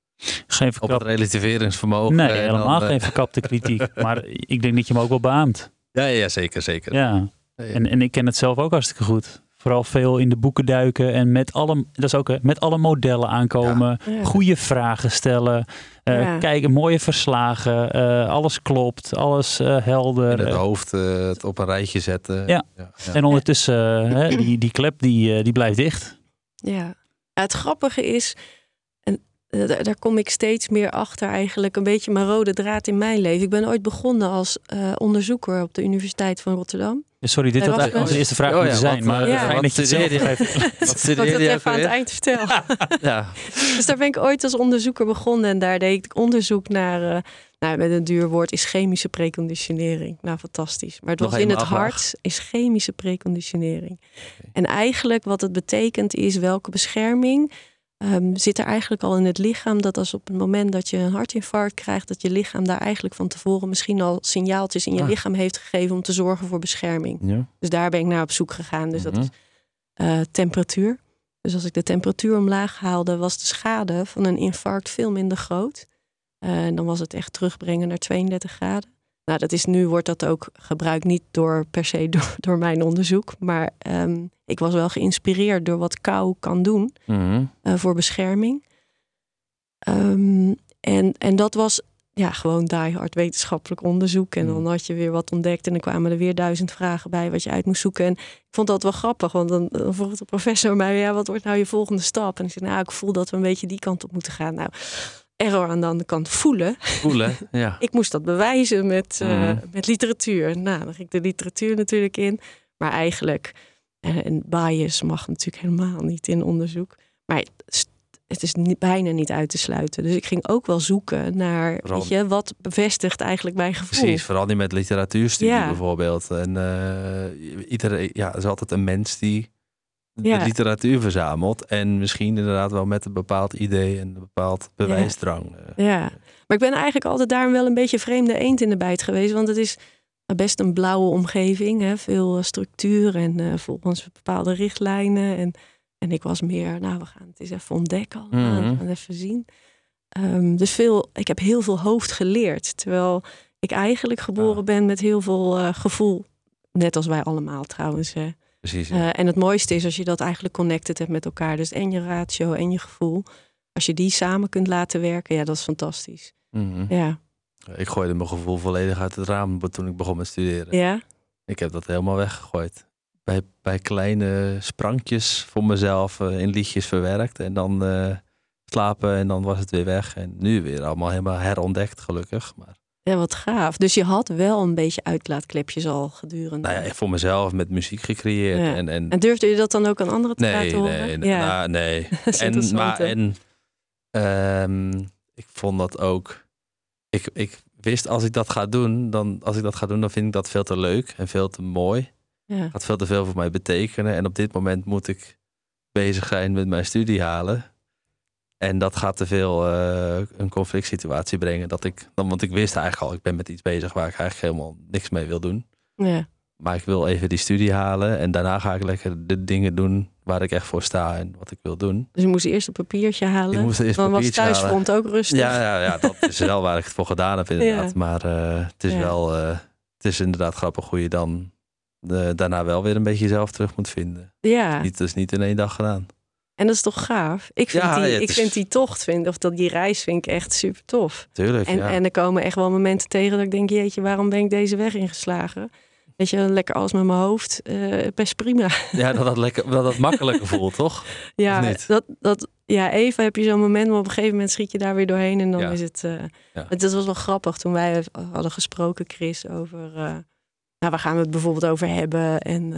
C: Geen
B: Op het relativeringsvermogen?
C: Nee, helemaal dan, uh... geen verkapte kritiek. maar ik denk dat je hem ook wel beaamt.
B: Ja, ja zeker, zeker.
C: Ja.
B: ja, ja.
C: En, en ik ken het zelf ook hartstikke goed. Vooral veel in de boeken duiken en met alle, dat is ook, hè, met alle modellen aankomen.
A: Ja.
C: Goede vragen stellen. Uh,
A: Ja.
C: Kijken, mooie verslagen. uh, alles klopt. Alles uh, helder.
B: In het hoofd uh, het op een rijtje zetten.
C: Ja. En ondertussen, hè, die, die klep die, die blijft dicht.
A: Ja. Het grappige is, en eh, daar, kom ik steeds meer achter eigenlijk, een beetje mijn rode draad in mijn leven. Ik ben ooit begonnen als uh, onderzoeker op de Universiteit van Rotterdam.
C: Sorry, dit had eigenlijk onze eerste vraag
B: Oh ja,
C: moeten zijn.
B: wat,
C: Maar
B: eh,
C: fijn
B: wat
C: dat je het zelf
B: studeer je? Wat
A: Dat ik dat even aan het eind vertel.
B: Ja.
A: Dus daar ben ik ooit als onderzoeker begonnen. En daar deed ik onderzoek naar, uh, nou, met een duur woord, is chemische preconditionering. Nou, fantastisch. Maar het
B: Nog
A: was in het hart, is chemische preconditionering. En eigenlijk wat het betekent is welke bescherming um, zit er eigenlijk al in het lichaam. Dat als op het moment dat je een hartinfarct krijgt, dat je lichaam daar eigenlijk van tevoren misschien al signaaltjes in je
B: Ah.
A: lichaam heeft gegeven om te zorgen voor bescherming.
B: Ja.
A: Dus daar ben ik naar op zoek gegaan. Dus
B: Mhm.
A: dat is uh, temperatuur. Dus als ik de temperatuur omlaag haalde, was de schade van een infarct veel minder groot. Uh, en dan was het echt terugbrengen naar 32 graden. Nou, dat is nu wordt dat ook gebruikt niet door per se door, door mijn onderzoek, maar um, ik was wel geïnspireerd door wat kou kan doen
B: Mhm.
A: uh, voor bescherming. Um, en, en dat was ja, gewoon diehard wetenschappelijk onderzoek. En dan had je weer wat ontdekt en dan kwamen er weer duizend vragen bij wat je uit moest zoeken. En ik vond dat wel grappig, want dan, dan vroeg de professor mij, ja, wat wordt nou je volgende stap? En ik zei, nou, ik voel dat we een beetje die kant op moeten gaan. Nou, error aan de andere kant voelen.
B: Voelen, ja.
A: Ik moest dat bewijzen met, uh,
B: Mhm.
A: met literatuur. Nou, dan ging ik de literatuur natuurlijk in. Maar eigenlijk, en, en bias mag natuurlijk helemaal niet in onderzoek. Maar het is niet, bijna niet uit te sluiten. Dus ik ging ook wel zoeken naar, weet je, wat bevestigt eigenlijk mijn gevoel.
B: Precies, vooral niet met literatuurstudie
A: Ja.
B: bijvoorbeeld. En uh, iedereen, ja, er is altijd een mens die
A: Ja.
B: de literatuur verzamelt. En misschien inderdaad wel met een bepaald idee en een bepaald bewijsdrang. eh.
A: Ja, maar ik ben eigenlijk altijd daarom wel een beetje vreemde eend in de bijt geweest. Want het is best een blauwe omgeving. Hè? Veel eh, structuur en eh, volgens bepaalde richtlijnen. En, en ik was meer, nou, we gaan het eens even ontdekken allemaal.
B: Mhm.
A: We gaan het even zien. Ehm, dus veel, ik heb heel veel hoofd geleerd. Terwijl ik eigenlijk geboren
B: Ah.
A: ben met heel veel gevoel. Net als wij allemaal trouwens. Hè.
B: Precies. ja.
A: Eh, en het mooiste is als je dat eigenlijk connected hebt met elkaar. Dus en je ratio en je gevoel. Als je die samen kunt laten werken, ja, dat is fantastisch.
B: Mhm.
A: Ja,
B: Ik gooide mijn gevoel volledig uit het raam toen ik begon met studeren.
A: ja,
B: Ik heb dat helemaal weggegooid. Bij, bij kleine sprankjes voor mezelf eh, in liedjes verwerkt. En dan eh, slapen en dan was het weer weg. En nu weer allemaal helemaal herontdekt, gelukkig. Maar
A: ja, wat gaaf. Dus je had wel een beetje uitlaatklepjes al gedurende.
B: nou ja, echt voor mezelf met muziek gecreëerd.
A: Ja.
B: En, en,
A: En durfde je dat dan ook aan anderen te
B: nee,
A: laten horen?
B: nee,
A: ja,
B: nou, nee. en, maar, en ehm, ik vond dat ook. Ik, ik wist als ik dat ga doen, dan als ik dat ga doen, dan vind ik dat veel te leuk en veel te mooi.
A: ja.
B: Gaat veel te veel voor mij betekenen. En op dit moment moet ik bezig zijn met mijn studie halen. En dat gaat te veel eh, een conflict situatie brengen. Dat ik, dan, want ik wist eigenlijk al, ik ben met iets bezig waar ik eigenlijk helemaal niks mee wil doen.
A: ja.
B: Maar ik wil even die studie halen. En daarna ga ik lekker de dingen doen waar ik echt voor sta en wat ik wil doen.
A: Dus je moest eerst een papiertje halen.
B: Ik moest eerst
A: dan was
B: papiertje halen.
A: thuisfront ook rustig.
B: Ja, ja, ja, dat is wel waar ik het voor gedaan heb inderdaad.
A: Ja.
B: Maar eh, het is
A: Ja.
B: wel... eh, het is inderdaad grappig hoe je dan daarna wel weer een beetje jezelf terug moet vinden.
A: Ja,
B: Niet, dat is niet in één dag gedaan.
A: En dat is toch gaaf? Ik vind,
B: Ja,
A: die, ik
B: is-
A: vind die tocht, vind, of dat die reis vind ik echt super tof.
B: Tuurlijk,
A: En,
B: ja.
A: en er komen echt wel momenten tegen dat ik denk, jeetje, waarom ben ik deze weg ingeslagen? Weet je, lekker alles met mijn hoofd, eh, best prima.
B: ja, dat dat, lekker, dat dat makkelijker voelt, toch?
A: Ja, dat, dat, ja, even heb je zo'n moment, maar op een gegeven moment schiet je daar weer doorheen en dan
B: Ja.
A: is het... eh
B: Ja.
A: het dat was wel grappig toen wij hadden gesproken, Chris, over... eh, nou, waar gaan we het bijvoorbeeld over hebben? En,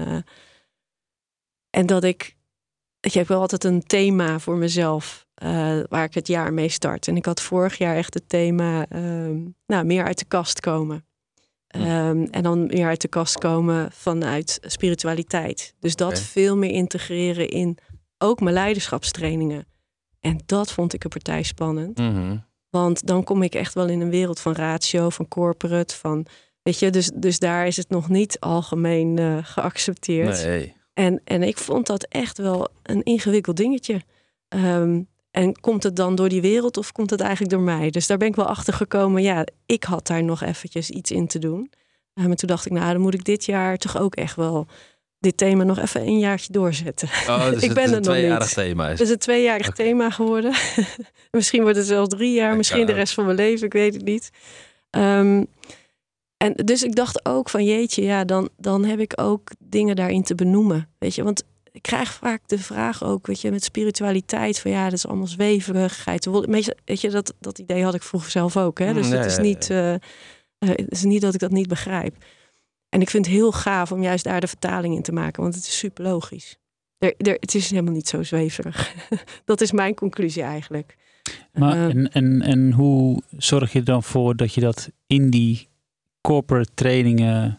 A: en dat ik... Ik heb wel altijd een thema voor mezelf eh, waar ik het jaar mee start. En ik had vorig jaar echt het thema ehm, nou, meer uit de kast komen. Ehm, en dan meer uit de kast komen vanuit spiritualiteit. Dus dat veel meer integreren in ook mijn leiderschapstrainingen. En dat vond ik een partij spannend.
B: Mhm.
A: Want dan kom ik echt wel in een wereld van ratio, van corporate, van weet je, dus, dus daar is het nog niet algemeen eh, geaccepteerd.
B: Nee.
A: En, en ik vond dat echt wel een ingewikkeld dingetje. Ehm, en komt het dan door die wereld of komt het eigenlijk door mij? Dus daar ben ik wel achter gekomen. Ja, ik had daar nog eventjes iets in te doen. Maar toen dacht ik, nou, dan moet ik dit jaar toch ook echt wel dit thema nog even een jaartje doorzetten.
B: Oh, dus
A: Ik
B: het
A: ben
B: is
A: er
B: een
A: nog
B: tweejarig
A: niet.
B: thema. Is.
A: Het is een tweejarig thema geworden. misschien wordt het zelfs drie jaar,
B: Ja,
A: misschien de rest van mijn leven, ik weet het niet. Ehm, en dus ik dacht ook van jeetje, ja, dan, dan heb ik ook dingen daarin te benoemen. Weet je, want ik krijg vaak de vraag ook, weet je, met spiritualiteit, van ja, dat is allemaal zweverigheid. Weet je, dat, dat idee had ik vroeger zelf ook. Hè? Dus
B: Mm, ja,
A: het is niet, eh, eh, het is niet dat ik dat niet begrijp. En ik vind het heel gaaf om juist daar de vertaling in te maken, want het is super logisch. Er, er, het is helemaal niet zo zweverig. dat is mijn conclusie eigenlijk.
C: Maar
A: Eh,
C: en, en, en hoe zorg je er dan voor dat je dat in die corporate trainingen.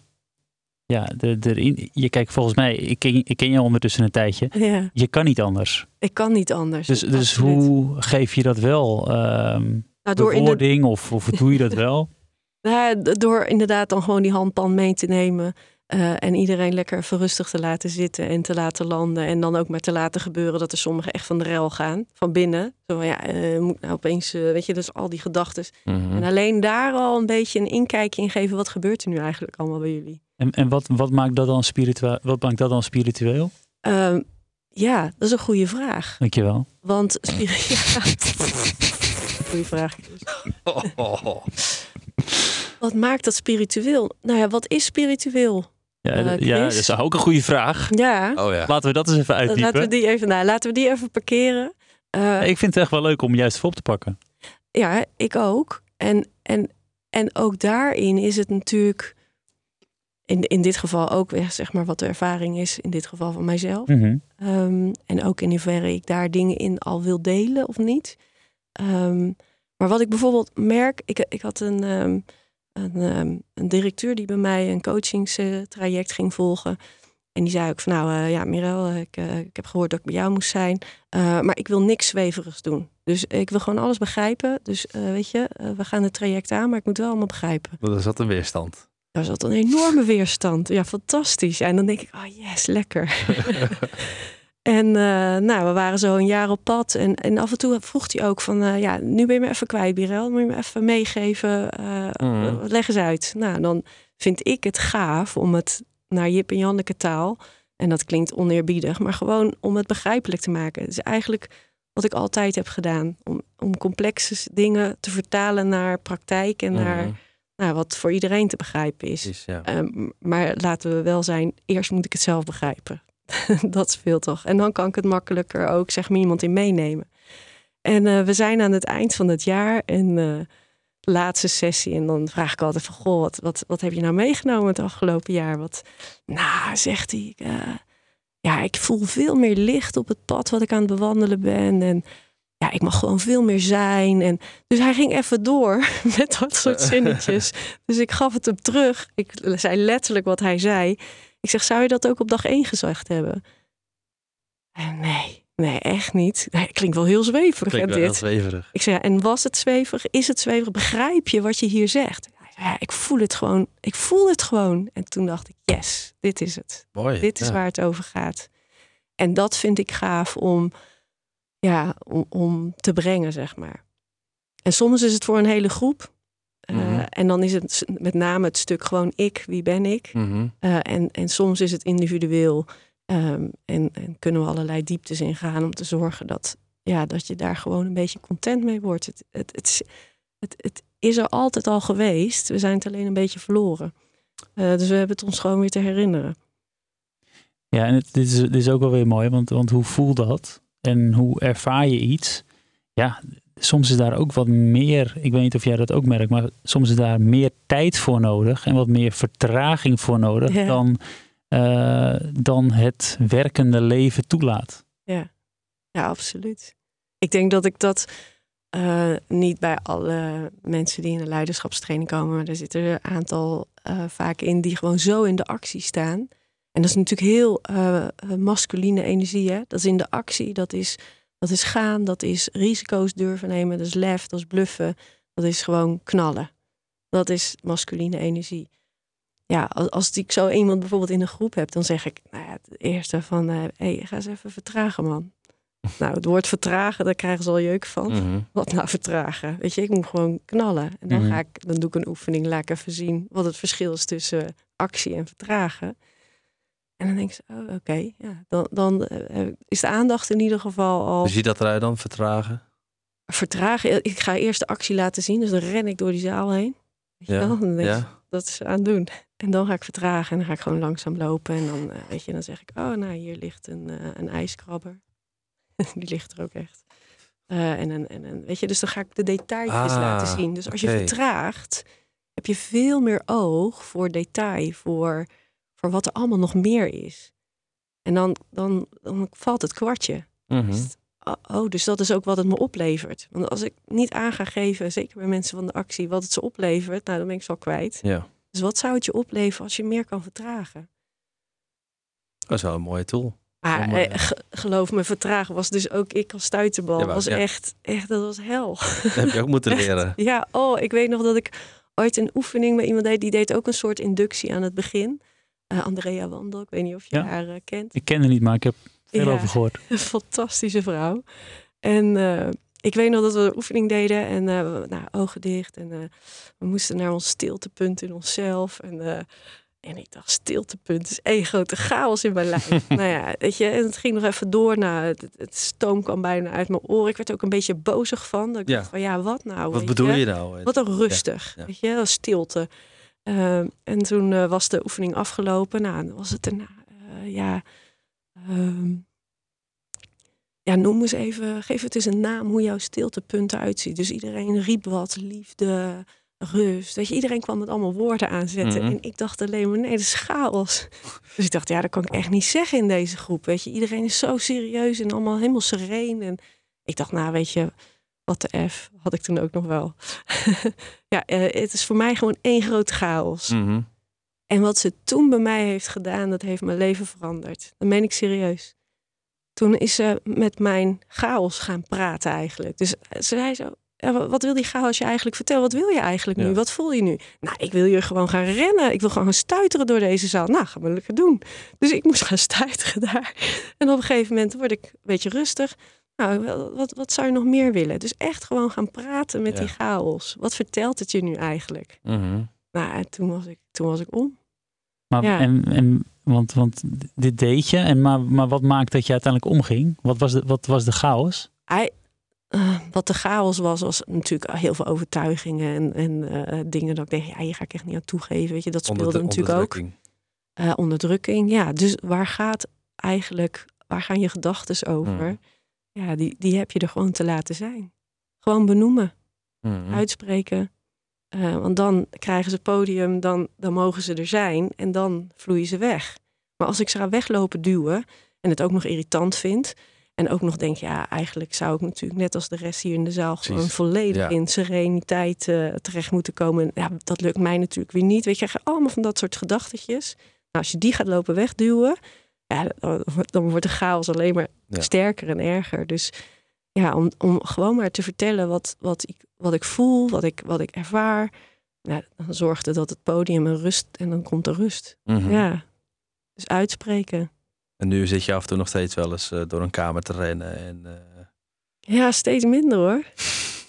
C: Ja, de, de, je kijkt volgens mij, ik ken, ik ken je ondertussen een tijdje.
A: ja,
C: Je kan niet anders.
A: ik kan niet anders.
C: Dus, dus
A: Absoluut.
C: hoe geef je dat wel? ehm
A: Nou, door, de,
C: of, of doe je dat wel?
A: nou, d- door inderdaad dan gewoon die handpan mee te nemen. Eh, en iedereen lekker even rustig te laten zitten en te laten landen. En dan ook maar te laten gebeuren dat er sommigen echt van de rel gaan. Van binnen. Zo van, ja, eh, moet nou opeens, eh, weet je, dus al die gedachten.
B: Mhm.
A: En alleen daar al een beetje een inkijkje in geven. Wat gebeurt er nu eigenlijk allemaal bij jullie?
C: En, en wat, wat, maakt dat dan spiritueel? wat maakt dat dan spiritueel?
A: Ehm, ja, dat is een goede vraag.
C: Dankjewel.
A: Want. Goeie vraag. Wat maakt dat spiritueel? Nou ja, wat is spiritueel?
C: Ja,
A: Eh,
C: ja, dat is ook een goede vraag.
A: Ja,
B: Oh ja.
C: Laten we dat eens even uitdiepen.
A: laten we die even, nou, laten we die even parkeren. Eh,
C: Ik vind het echt wel leuk om juist even op te pakken.
A: Ja, ik ook. En, en, en ook daarin is het natuurlijk, in, in dit geval ook weer zeg maar wat de ervaring is, in dit geval van mijzelf.
C: Mhm.
A: Ehm, en ook in hoeverre ik daar dingen in al wil delen of niet. Ehm, maar wat ik bijvoorbeeld merk, ik, ik had een, ehm, een, ehm, een directeur die bij mij een coachingstraject ging volgen. En die zei ook van nou eh, ja, Mirel, eh, ik, eh, ik heb gehoord dat ik bij jou moest zijn. maar ik wil niks zweverigs doen. Dus ik wil gewoon alles begrijpen. Dus weet je, we gaan het traject aan, maar ik moet wel allemaal begrijpen.
B: Dat is wat een weerstand.
A: Daar zat een enorme weerstand. Ja, fantastisch. En dan denk ik, oh yes, lekker. en eh, nou, we waren zo een jaar op pad. En, en af en toe vroeg hij ook van, eh, ja, nu ben je me even kwijt, Birel. Moet je me even meegeven? eh,
B: Mhm.
A: Leg eens uit. Nou, dan vind ik het gaaf om het naar Jip en Janneke taal. En dat klinkt oneerbiedig, maar gewoon om het begrijpelijk te maken. Het is eigenlijk wat ik altijd heb gedaan. Om, om complexe dingen te vertalen naar praktijk en naar
B: Mhm.
A: nou, wat voor iedereen te begrijpen is.
B: Ja.
A: Ehm, maar laten we wel zijn, eerst moet ik het zelf begrijpen. dat speelt toch. En dan kan ik het makkelijker ook, zeg maar, iemand in meenemen. En eh, we zijn aan het eind van het jaar en de laatste sessie. En dan vraag ik altijd van, goh, wat, wat, wat heb je nou meegenomen het afgelopen jaar? Wat, nou, zegt hij, eh, ja, ik voel veel meer licht op het pad wat ik aan het bewandelen ben. En ja, ik mag gewoon veel meer zijn. En, dus hij ging even door met dat soort zinnetjes. Dus ik gaf het hem terug. Ik zei letterlijk wat hij zei. Ik zeg, zou je dat ook op dag één gezegd hebben? En nee, nee, echt niet. Nee, klinkt wel heel zweverig,
B: Klinkt wel heel
A: dit.
B: zweverig.
A: Ik ja, en was het zweverig? Is het zweverig? Begrijp je wat je hier zegt? Ja, ik voel het gewoon. Ik voel het gewoon. En toen dacht ik, yes, dit is het.
B: Mooi.
A: Dit is
B: ja.
A: waar het over gaat. En dat vind ik gaaf om, ja, om, om te brengen, zeg maar. En soms is het voor een hele groep. Eh,
B: Mhm.
A: En dan is het met name het stuk gewoon ik, wie ben ik?
B: Mhm.
A: Eh, en, en soms is het individueel ehm, en, en kunnen we allerlei dieptes in gaan om te zorgen dat, ja, dat je daar gewoon een beetje content mee wordt. Het, het, het, is- het, het is er altijd al geweest, we zijn het alleen een beetje verloren. Eh, dus we hebben het ons gewoon weer te herinneren.
C: Ja, en het, dit, is, dit is ook wel weer mooi, want, want hoe voelt dat? En hoe ervaar je iets? Ja, soms is daar ook wat meer, ik weet niet of jij dat ook merkt, maar soms is daar meer tijd voor nodig en wat meer vertraging voor nodig
A: Ja.
C: dan, eh, dan het werkende leven toelaat.
A: Ja, absoluut. Ik denk dat ik dat eh, niet bij alle mensen die in de leiderschapstraining komen, maar er zitten er een aantal eh, vaak in die gewoon zo in de actie staan. En dat is natuurlijk heel masculine energie. Hè? Dat is in de actie, dat is, dat is gaan, dat is risico's durven nemen, dat is lef, dat is bluffen, dat is gewoon knallen. Dat is masculine energie. Ja, als, als ik zo iemand bijvoorbeeld in een groep heb, dan zeg ik, nou ja, het eerste van, hé, hey, ga eens even vertragen, man. Nou, het woord vertragen, daar krijgen ze al jeuk van.
B: Mhm.
A: Wat nou vertragen? Weet je, ik moet gewoon knallen. En dan,
C: Mhm.
A: ga ik, dan doe ik een oefening, laat ik even zien wat het verschil is tussen actie en vertragen. En dan denk ze, oh, oké, ja, dan, dan eh, is de aandacht in ieder geval al
B: Hoe ziet dat eruit dan, vertragen?
A: vertragen. Ik ga eerst de actie laten zien, dus dan ren ik door die zaal heen. Weet je
B: Ja?
A: Dan denk je, dat is aan het doen. En dan ga ik vertragen en dan ga ik gewoon langzaam lopen. En dan, eh, weet je, dan zeg ik, oh, nou, hier ligt een, eh, een ijskrabber. Die ligt er ook echt. En, en een, weet je, dus dan ga ik de detailtjes
B: Ah,
A: laten zien. Dus als je vertraagt, heb je veel meer oog voor detail, voor, voor wat er allemaal nog meer is. En dan, dan, dan valt het kwartje.
B: Mhm.
A: Dus, oh, oh, dus dat is ook wat het me oplevert. Want als ik niet aan ga geven, zeker bij mensen van de actie, wat het ze oplevert, nou, dan ben ik ze al kwijt.
B: Ja,
A: Dus wat zou het je opleveren als je meer kan vertragen?
B: dat is wel een mooie tool.
A: Maar
B: eh,
A: ge- geloof me, vertragen was dus ook ik als stuiterbal.
B: Ja,
A: was
B: ja.
A: echt, echt, dat was hel.
B: Dat heb je ook moeten
A: Echt.
B: leren.
A: Ja, oh, ik weet nog dat ik ooit een oefening met iemand deed. Die deed ook een soort inductie aan het begin. Eh, Andrea Wandel, ik weet niet of je
C: Ja.
A: haar eh, kent.
C: Ik ken het niet, maar ik heb veel
A: Ja.
C: over gehoord.
A: Een fantastische vrouw. En eh, ik weet nog dat we een oefening deden en we- nou, ogen dicht. En we moesten naar ons stiltepunt in onszelf. En, en ik dacht, stiltepunt is één grote chaos in mijn lijf. nou ja, weet je, en het ging nog even door. Nou, het, stoom kwam bijna uit mijn oren. Ik werd er ook een beetje bozig van. Dat ik
B: Ja.
A: dacht van, ja, wat nou?
B: Wat bedoel je nou?
A: Wat een rustig,
B: ja.
A: weet je, stilte. Ehm, en toen eh, was de oefening afgelopen. Nou, dan was het daarna, eh, ja, ehm, ja, noem eens even, geef het eens een naam hoe jouw stiltepunt eruit ziet. Dus iedereen riep wat, liefde, rust. Weet je, iedereen kwam met allemaal woorden aanzetten.
B: Mhm.
A: En ik dacht alleen maar, nee, dat is chaos. Dus ik dacht, ja, dat kan ik echt niet zeggen in deze groep. Weet je, iedereen is zo serieus en allemaal helemaal sereen. En ik dacht, nou, weet je, wat de F had ik toen ook nog wel. ja, eh, het is voor mij gewoon één grote chaos.
B: Mhm.
A: En wat ze toen bij mij heeft gedaan, dat heeft mijn leven veranderd. Dat meen ik serieus. Toen is ze met mijn chaos gaan praten eigenlijk. Dus ze zei zo, "Ja, wa- wat wil die chaos je eigenlijk vertellen? Wat wil je eigenlijk nu?
B: Ja.
A: Wat voel je nu? Nou, ik wil hier gewoon gaan rennen. Ik wil gewoon gaan stuiteren door deze zaal. Nou, gaan we lekker doen. Dus ik moest gaan stuiteren daar. En op een gegeven moment word ik een beetje rustig. Nou, wat, wat zou je nog meer willen? Dus echt gewoon gaan praten met
B: Ja.
A: die chaos. Wat vertelt het je nu eigenlijk?
B: Mhm.
A: Nou, en toen was ik, toen was ik om.
C: Maar,
A: Ja.
C: en, en, want, want dit deed je, en maar, maar wat maakt dat je uiteindelijk omging? Wat was de, wat was de chaos?
A: Hij, eh, wat de chaos was, was natuurlijk heel veel overtuigingen en, en eh, dingen dat ik denk, ja, hier ga ik echt niet aan toegeven. Weet je, dat speelde natuurlijk ook.
B: onderdrukking.
A: Eh, onderdrukking, ja. Dus waar gaat eigenlijk, waar gaan je gedachten over?
B: Mhm.
A: Ja, die, die heb je er gewoon te laten zijn. Gewoon benoemen,
B: Mhm.
A: uitspreken. Eh, want dan krijgen ze podium, dan, dan mogen ze er zijn en dan vloeien ze weg. Maar als ik ze ga weglopen duwen en het ook nog irritant vind... en ook nog denk, ja, eigenlijk zou ik natuurlijk net als de rest hier in de zaal... gewoon volledig
B: Ja.
A: in sereniteit eh, terecht moeten komen. En Ja, dat lukt mij natuurlijk weer niet. Weet je, allemaal van dat soort gedachtetje. Nou, als je die gaat lopen wegduwen... Ja, dan, dan wordt de chaos alleen maar
B: Ja.
A: sterker en erger. Dus ja, om, om gewoon maar te vertellen wat, wat, ik, wat ik voel, wat ik, wat ik ervaar. Nou, dan zorgde dat het podium een rust en dan komt er rust.
B: Mhm.
A: Ja, dus uitspreken.
B: En nu zit je af en toe nog steeds wel eens eh, door een kamer te rennen. En, eh,
A: Ja, steeds minder hoor.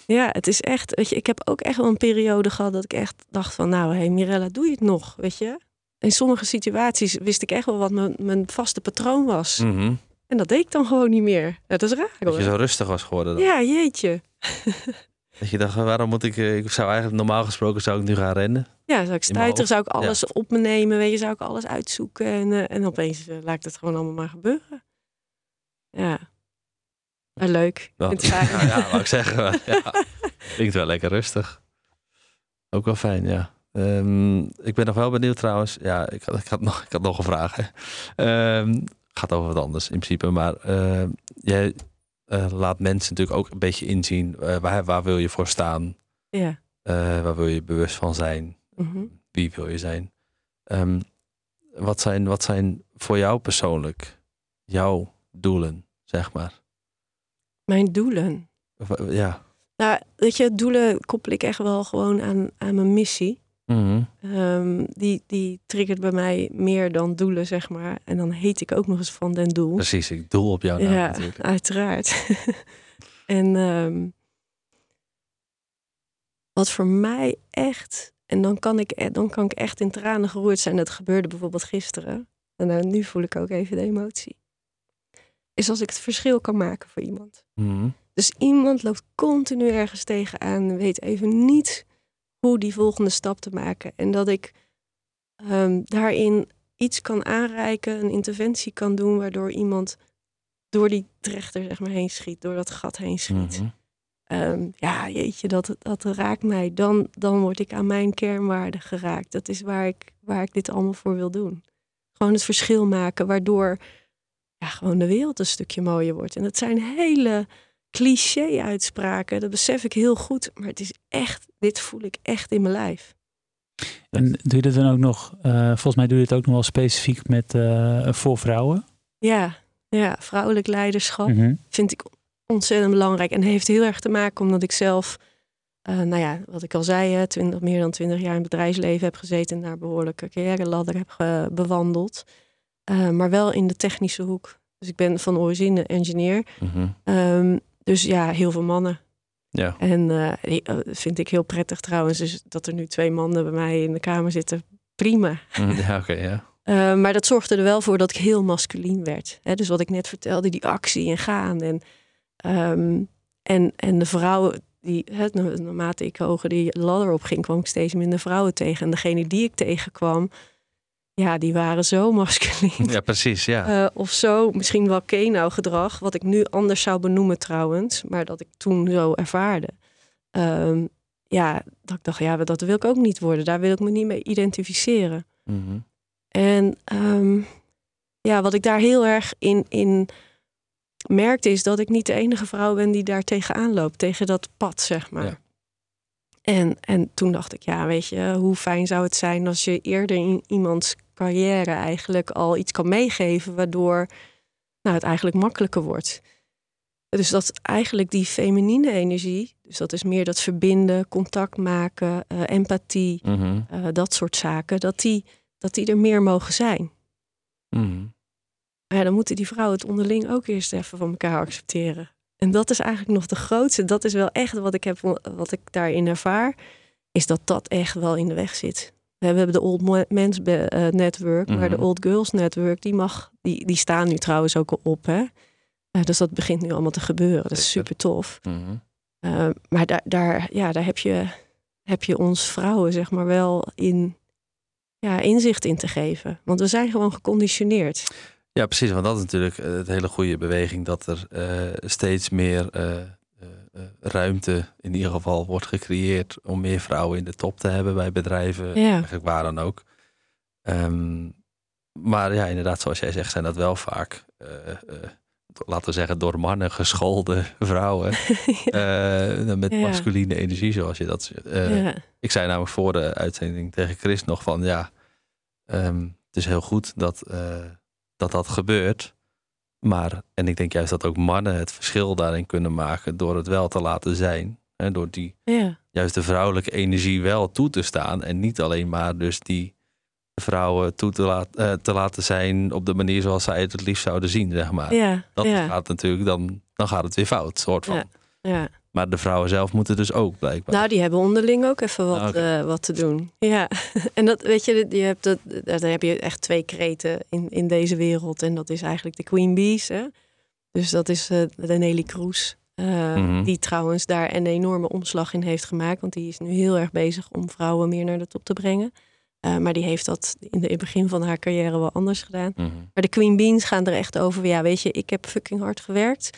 A: Ja, het is echt, weet je, ik heb ook echt wel een periode gehad dat ik echt dacht van, nou, hé hey, Mirella, doe je het nog, weet je? In sommige situaties wist ik echt wel wat mijn, mijn vaste patroon was.
B: Mhm.
A: En dat deed ik dan gewoon niet meer. Dat is raar
B: Dat
A: hoor.
B: je zo rustig was geworden. Dan.
A: Ja, jeetje.
B: Dat je dacht, waarom moet ik... eh, Ik zou eigenlijk normaal gesproken zou ik nu gaan rennen.
A: Ja, zou ik stuiteren, zou ik alles op me nemen, weet je, zou ik alles uitzoeken. En, eh, en opeens eh, laat ik het gewoon allemaal maar gebeuren. Ja. Maar leuk.
B: Ja, ja, wou ik zeggen. Ja, klinkt wel lekker rustig. Ook wel fijn, ja. Ehm, ik ben nog wel benieuwd trouwens. Ja, ik had, ik had, nog, ik had nog een vraag. Ehm, gaat over wat anders in principe. Maar ehm, jij eh, laat mensen natuurlijk ook een beetje inzien. eh, waar, waar wil je voor staan?
A: Ja.
B: Eh, waar wil je bewust van zijn?
A: Mhm.
B: Wie wil je zijn? Wat zijn? Wat zijn voor jou persoonlijk jouw doelen, zeg maar?
A: Mijn doelen.
B: Ja.
A: Nou, weet je, doelen koppel ik echt wel gewoon aan, aan mijn missie.
B: Mhm.
A: Ehm, die, die triggert bij mij meer dan doelen, zeg maar. En dan heet ik ook nog eens Van den Doel.
B: Precies, ik doel op naam
A: ja,
B: natuurlijk.
A: uiteraard. en ehm, wat voor mij echt... En dan kan, ik, e- dan kan ik echt in tranen geroerd zijn. Dat gebeurde bijvoorbeeld gisteren. En eh, nu voel ik ook even de emotie. Is als ik het verschil kan maken voor iemand.
B: Mhm.
A: Dus iemand loopt continu ergens tegenaan en weet even niet hoe die volgende stap te maken. En dat ik ehm, daarin iets kan aanreiken, een interventie kan doen, waardoor iemand door die trechter zeg maar, heen schiet, door dat gat heen schiet.
B: Mhm.
A: Ehm, ja, jeetje, dat, dat raakt mij. Dan, dan word ik aan mijn kernwaarden geraakt. Dat is waar ik, waar ik dit allemaal voor wil doen. Gewoon het verschil maken, waardoor ja, gewoon de wereld een stukje mooier wordt. En dat zijn hele cliché-uitspraken. Dat besef ik heel goed. Maar het is echt, dit voel ik echt in mijn lijf.
C: En doe je dat dan ook nog, eh, volgens mij doe je het ook nog wel specifiek met eh, voor vrouwen?
A: Ja, ja, vrouwelijk leiderschap
C: Mhm.
A: vind ik ontzettend belangrijk. En heeft heel erg te maken omdat ik zelf, eh, nou ja, wat ik al zei, hè, 20, meer dan twintig jaar in het bedrijfsleven heb gezeten en daar behoorlijke carrière ladder heb bewandeld. Eh, maar wel in de technische hoek. Dus ik ben van origine engineer.
B: Mhm.
A: Ehm, dus ja, heel veel mannen.
B: Ja.
A: En eh, eh, vind ik heel prettig trouwens, dus dat er nu twee mannen bij mij in de kamer zitten. Prima.
B: Mhm. ja, oké, ja.
A: Uh, maar dat zorgde er wel voor dat ik heel masculien werd. Hè? Dus wat ik net vertelde, die actie en gaan. En, um, en, en de vrouwen, die, hè, naarmate ik hoger die ladder op ging, kwam ik steeds minder vrouwen tegen. En degene die ik tegenkwam, ja, die waren zo masculien.
B: Ja, precies, ja.
A: Uh, of zo, misschien wel kenau gedrag, wat ik nu anders zou benoemen trouwens, maar dat ik toen zo ervaarde. Um, ja, dat ik dacht, ja, dat wil ik ook niet worden. Daar wil ik me niet mee identificeren.
B: Mm -hmm.
A: En um, ja, wat ik daar heel erg in, in merkte, is dat ik niet de enige vrouw ben die daar tegenaan loopt, tegen dat pad, zeg maar. Ja. En, en toen dacht ik, ja, weet je, hoe fijn zou het zijn als je eerder in iemands carrière eigenlijk al iets kan meegeven, waardoor nou, het eigenlijk makkelijker wordt. Dus dat eigenlijk die feminine energie, dus dat is meer dat verbinden, contact maken, uh, empathie,
B: mm -hmm.
A: uh, dat soort zaken, dat die, dat die er meer mogen zijn.
B: Mm -hmm.
A: Maar ja, dan moeten die vrouwen het onderling ook eerst even van elkaar accepteren. En dat is eigenlijk nog de grootste. Dat is wel echt wat ik, heb, wat ik daarin ervaar. Is dat dat echt wel in de weg zit. We hebben de Old Men's uh, Network. Mm -hmm. Maar de Old Girls Network, die, mag, die, die staan nu trouwens ook al op. Hè? Uh, dus dat begint nu allemaal te gebeuren. Dat is super tof.
B: Mm -hmm.
A: uh, maar daar, daar, ja, daar heb, je, heb je ons vrouwen zeg maar wel in ja, inzicht in te geven. Want we zijn gewoon geconditioneerd.
B: Ja, precies. Want dat is natuurlijk het hele goede beweging. Dat er uh, steeds meer ruimte in ieder geval wordt gecreëerd om meer vrouwen in de top te hebben bij bedrijven.
A: Ja.
B: Eigenlijk waar dan ook. Um, maar ja, inderdaad, zoals jij zegt, zijn dat wel vaak, laten we zeggen, door mannen geschoolde vrouwen. ja. met
A: Ja.
B: masculine energie, zoals je dat. Ik zei namelijk voor de uitzending tegen Chris nog van ja, um, het is heel goed dat dat dat gebeurt. Maar, en ik denk juist dat ook mannen het verschil daarin kunnen maken door het wel te laten zijn. Hè, door die
A: ja.
B: juist de vrouwelijke energie wel toe te staan. En niet alleen maar dus die vrouwen toe te, laat, uh, te laten zijn op de manier zoals zij het het liefst zouden zien, zeg maar.
A: Ja,
B: Dat
A: ja.
B: gaat natuurlijk, dan, dan gaat het weer fout, soort van.
A: Ja, ja.
B: Maar de vrouwen zelf moeten dus ook blijkbaar.
A: Nou, die hebben onderling ook even wat,
B: Ah,
A: eh, wat te doen. Ja, en dat weet je, je hebt dat, dan heb je echt twee kreten in, in deze wereld. En dat is eigenlijk de Queen Bees. Hè? Dus dat is eh, de Nelly Kroes. eh,
B: Mhm.
A: Die trouwens daar een enorme omslag in heeft gemaakt. Want die is nu heel erg bezig om vrouwen meer naar de top te brengen. Maar die heeft dat in, de, in het begin van haar carrière wel anders gedaan.
B: Mhm.
A: Maar de Queen Beans gaan er echt over. Ja, weet je, ik heb fucking hard gewerkt.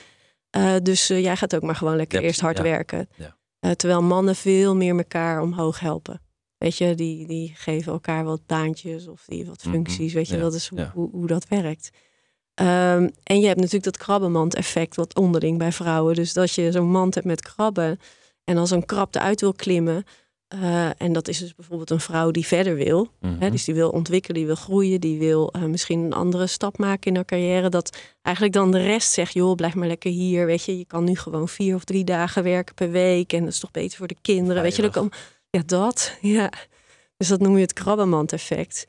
A: Eh, dus eh, jij gaat ook maar gewoon lekker
B: Ja,
A: eerst hard
B: ja.
A: werken.
B: Ja.
A: Eh, terwijl mannen veel meer elkaar omhoog helpen. Weet je, die, die geven elkaar wat baantjes of die wat
B: Mhm.
A: functies. Weet je, dat is hoe, hoe dat werkt. Ehm, en je hebt natuurlijk dat krabbenmand-effect wat onderling bij vrouwen. Dus dat je zo'n mand hebt met krabben. En als een krab eruit wil klimmen. Eh, en dat is dus bijvoorbeeld een vrouw die verder wil.
B: Mhm.
A: Hè, dus die wil ontwikkelen, die wil groeien, die wil eh, misschien een andere stap maken in haar carrière. Dat eigenlijk dan de rest zegt, joh, blijf maar lekker hier. Weet je, je kan nu gewoon vier of drie dagen werken per week. En dat is toch beter voor de kinderen. Weet je, dan ja, dat. Ja. Dus dat noem je het krabbenmand-effect.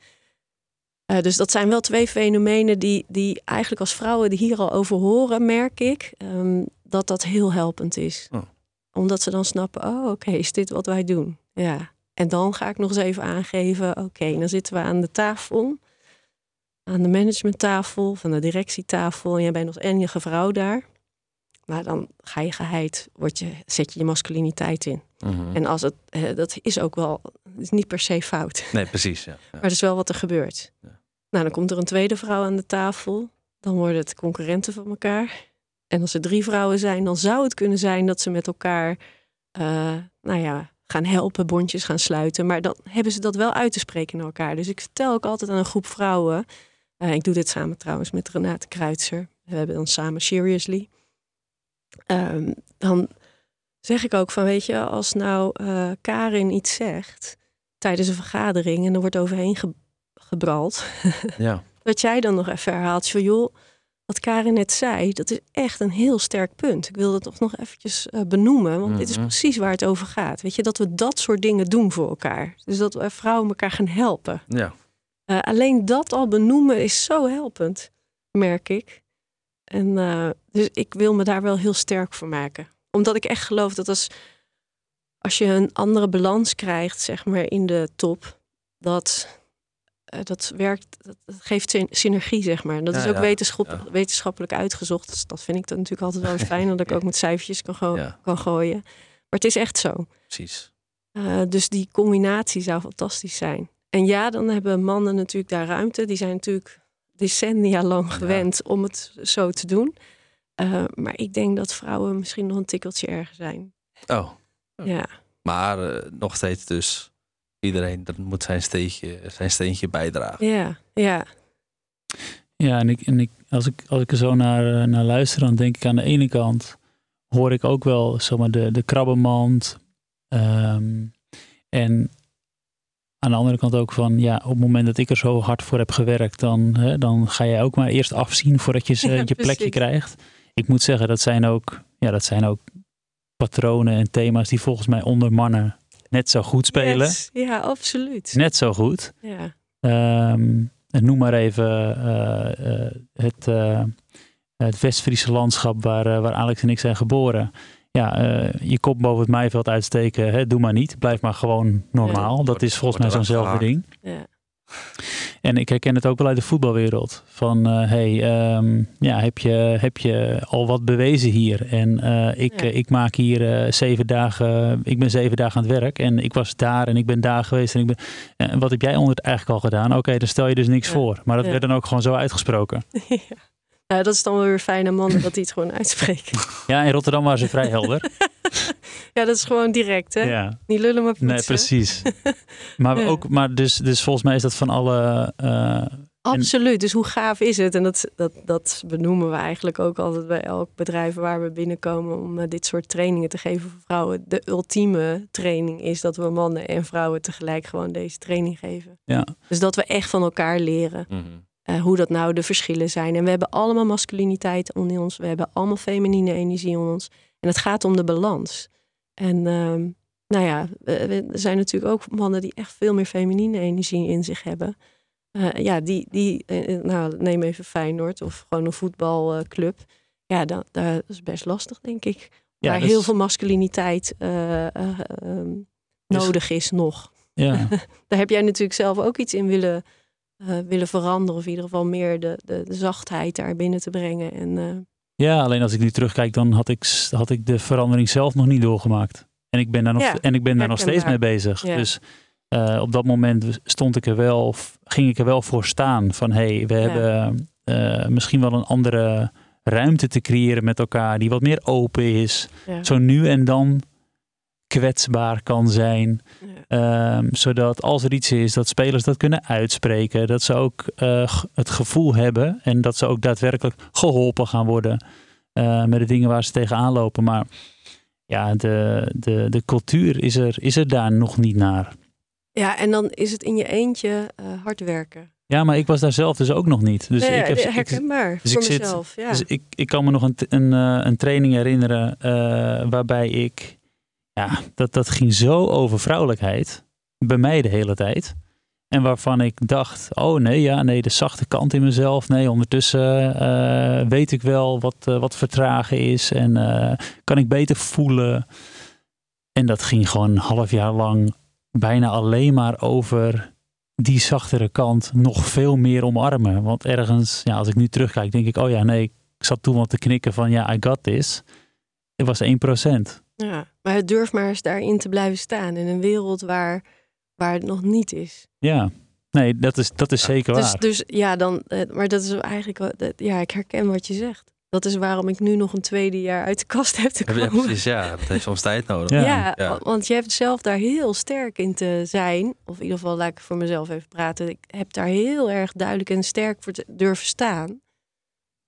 A: Eh, dus dat zijn wel twee fenomenen die, die eigenlijk als vrouwen die hier al over horen, merk ik, ehm, dat dat heel helpend is.
B: Oh.
A: Omdat ze dan snappen, oh oké, is dit wat wij doen? Ja. En dan ga ik nog eens even aangeven, oké, dan zitten we aan de tafel, aan de managementtafel, van de directietafel, en jij bent als enige vrouw daar. Maar dan ga je geheid, word je, zet je je masculiniteit in.
B: Mhm.
A: En als het, dat is ook wel, is niet per se fout.
B: Nee, precies. Ja. Ja.
A: Maar dat is wel wat er gebeurt.
B: Ja.
A: Nou, dan komt er een tweede vrouw aan de tafel. Dan worden het concurrenten van elkaar. En als er drie vrouwen zijn, dan zou het kunnen zijn dat ze met elkaar, eh, nou ja, gaan helpen, bondjes gaan sluiten. Maar dan hebben ze dat wel uit te spreken naar elkaar. Dus ik vertel ook altijd aan een groep vrouwen. eh, ik doe dit samen trouwens met Renate Kruitser. We hebben dan samen Seriously. Ehm, dan zeg ik ook van, weet je, als nou eh, Karin iets zegt tijdens een vergadering en er wordt overheen ge- gebrald,
B: ja.
A: dat jij dan nog even herhaalt van, joh, wat Karin net zei, dat is echt een heel sterk punt. Ik wil dat toch nog eventjes eh, benoemen, want dit is
B: Mhm.
A: precies waar het over gaat. Weet je, dat we dat soort dingen doen voor elkaar. Dus dat we vrouwen elkaar gaan helpen.
B: ja.
A: Eh, alleen dat al benoemen is zo helpend, merk ik. En eh, dus ik wil me daar wel heel sterk voor maken. Omdat ik echt geloof dat als, als je een andere balans krijgt, zeg maar, in de top, dat, eh, dat werkt, dat, geeft syn- synergie, zeg maar. Dat
B: Ja,
A: is ook
B: ja,
A: wetenschap,
B: ja.
A: wetenschappelijk uitgezocht. Dus dat vind ik dan natuurlijk altijd wel fijn, dat ik ook met cijfertjes kan, go- kan gooien. Maar het is echt zo.
B: Precies.
A: Uh, dus die combinatie zou fantastisch zijn. En ja, dan hebben mannen natuurlijk daar ruimte. Die zijn natuurlijk decennia lang gewend om het zo te doen. Uh, maar ik denk dat vrouwen misschien nog een tikkeltje erger zijn.
B: Oh.
A: Ja.
B: Maar nog steeds dus iedereen dat moet zijn steentje, zijn steentje bijdragen.
A: Ja, ja.
C: Ja, en, ik, en ik, als, ik, als ik er zo naar, uh, naar luister, dan denk ik aan de ene kant hoor ik ook wel zomaar de, de krabbenmand. Um, en aan de andere kant ook van, ja, op het moment dat ik er zo hard voor heb gewerkt, dan, hè, dan ga jij ook maar eerst afzien voordat je ze,
A: Ja,
C: je plekje
A: precies.
C: krijgt. Ik moet zeggen, dat zijn ook, ja, dat zijn ook patronen en thema's die volgens mij onder mannen net zo goed spelen.
A: Yes. Ja, absoluut.
C: Net zo goed.
A: Ja.
C: Um, noem maar even uh, uh, het, uh, het West-Friese landschap waar, uh, waar Alex en ik zijn geboren. Ja, uh, je kop boven het maaiveld uitsteken, hè, doe maar niet. Blijf maar gewoon normaal.
B: Ja.
C: Dat is volgens mij zo'nzelfde ding.
A: Ja.
C: En ik herken het ook wel uit de voetbalwereld. Van, uh, hey, um, ja, heb, je, heb je al wat bewezen hier? En uh, ik,
A: Ja.
C: ik maak hier uh, zeven dagen, ik ben zeven dagen aan het werk. En ik was daar en ik ben daar geweest. En, ik ben, en wat heb jij onder het eigenlijk al gedaan? Oké, okay, dan stel je dus niks
A: Ja.
C: voor. Maar dat
A: Ja.
C: werd dan ook gewoon zo uitgesproken.
A: ja. Nou, dat is dan wel weer fijn aan mannen dat die het gewoon uitspreken.
C: Ja, in Rotterdam waren ze vrij helder.
A: ja, dat is gewoon direct, hè?
C: ja.
A: Niet lullen maar poetsen.
C: Nee, precies. Maar,
A: Ja.
C: ook, maar dus, dus volgens mij is dat van alle... uh,
A: Absoluut. Dus hoe gaaf is het? En dat, dat, dat benoemen we eigenlijk ook altijd bij elk bedrijf waar we binnenkomen om uh, dit soort trainingen te geven voor vrouwen. De ultieme training is dat we mannen en vrouwen tegelijk gewoon deze training geven.
C: Ja.
A: Dus dat we echt van elkaar leren.
B: Mm -hmm.
A: Uh, hoe dat nou de verschillen zijn. En we hebben allemaal masculiniteit in ons. We hebben allemaal feminine energie in ons. En het gaat om de balans. En uh, nou ja, er zijn natuurlijk ook mannen die echt veel meer feminine energie in zich hebben. Uh, ja, die, die uh, nou neem even Feyenoord of gewoon een voetbalclub. Ja, dat, dat is best lastig, denk ik.
C: Ja,
A: waar
C: dus-
A: heel veel masculiniteit eh, eh, ehm,
C: Dus-
A: nodig is nog.
C: Ja,
A: Daar heb jij natuurlijk zelf ook iets in willen, eh, willen veranderen. Of in ieder geval meer de, de, de zachtheid daar binnen te brengen. En, eh,
C: ja, alleen als ik nu terugkijk, dan had ik, had ik de verandering zelf nog niet doorgemaakt. En ik ben daar nog,
A: Ja,
C: en ik ben daar nog steeds mee bezig.
A: Ja.
C: Dus eh, op dat moment stond ik er wel, of ging ik er wel voor staan. Van hé, hey, we
A: Ja.
C: hebben misschien wel een andere ruimte te creëren met elkaar. Die wat meer open is. Zo nu en dan kwetsbaar kan zijn.
A: Ja.
C: Ehm, zodat als er iets is, dat spelers dat kunnen uitspreken. Dat ze ook eh, het gevoel hebben en dat ze ook daadwerkelijk geholpen gaan worden eh, met de dingen waar ze tegenaan lopen. Maar ja, de, de, de cultuur is er, is er daar nog niet naar.
A: ja, en dan is het in je eentje eh, hard werken.
C: Ja, maar ik was daar zelf dus ook nog niet. Dus
A: nee,
C: ik, heb, ik,
A: herkenbaar
C: dus
A: voor
C: ik zit-
A: mezelf. Ja.
C: dus ik, ik kan me nog een, een, een training herinneren waarbij ik, ja, dat, dat ging zo over vrouwelijkheid. Bij mij de hele tijd. En waarvan ik dacht, oh nee, ja, nee, de zachte kant in mezelf. Nee, ondertussen eh, weet ik wel wat, eh, wat vertragen is en eh, kan ik beter voelen. En dat ging gewoon een half jaar lang bijna alleen maar over die zachtere kant nog veel meer omarmen. Want ergens, ja, als ik nu terugkijk, denk ik, oh ja, nee, ik zat toen wat te knikken van, ja, I got this. Het was 1%.
A: Ja. Maar het durf maar eens daarin te blijven staan. In een wereld waar, waar het nog niet is.
C: Ja, nee, dat is, dat is zeker
A: Dus,
C: waar.
A: dus ja, dan, eh, maar dat is eigenlijk, ja, ik herken wat je zegt. Dat is waarom ik nu nog een tweede jaar uit de kast heb te
B: Ja,
A: komen.
B: precies, ja. Dat heeft soms tijd nodig.
C: Ja.
A: Ja,
B: Ja.
A: wa- want je hebt zelf daar heel sterk in te zijn. Of in ieder geval, laat ik voor mezelf even praten. Ik heb daar heel erg duidelijk en sterk voor te durven staan.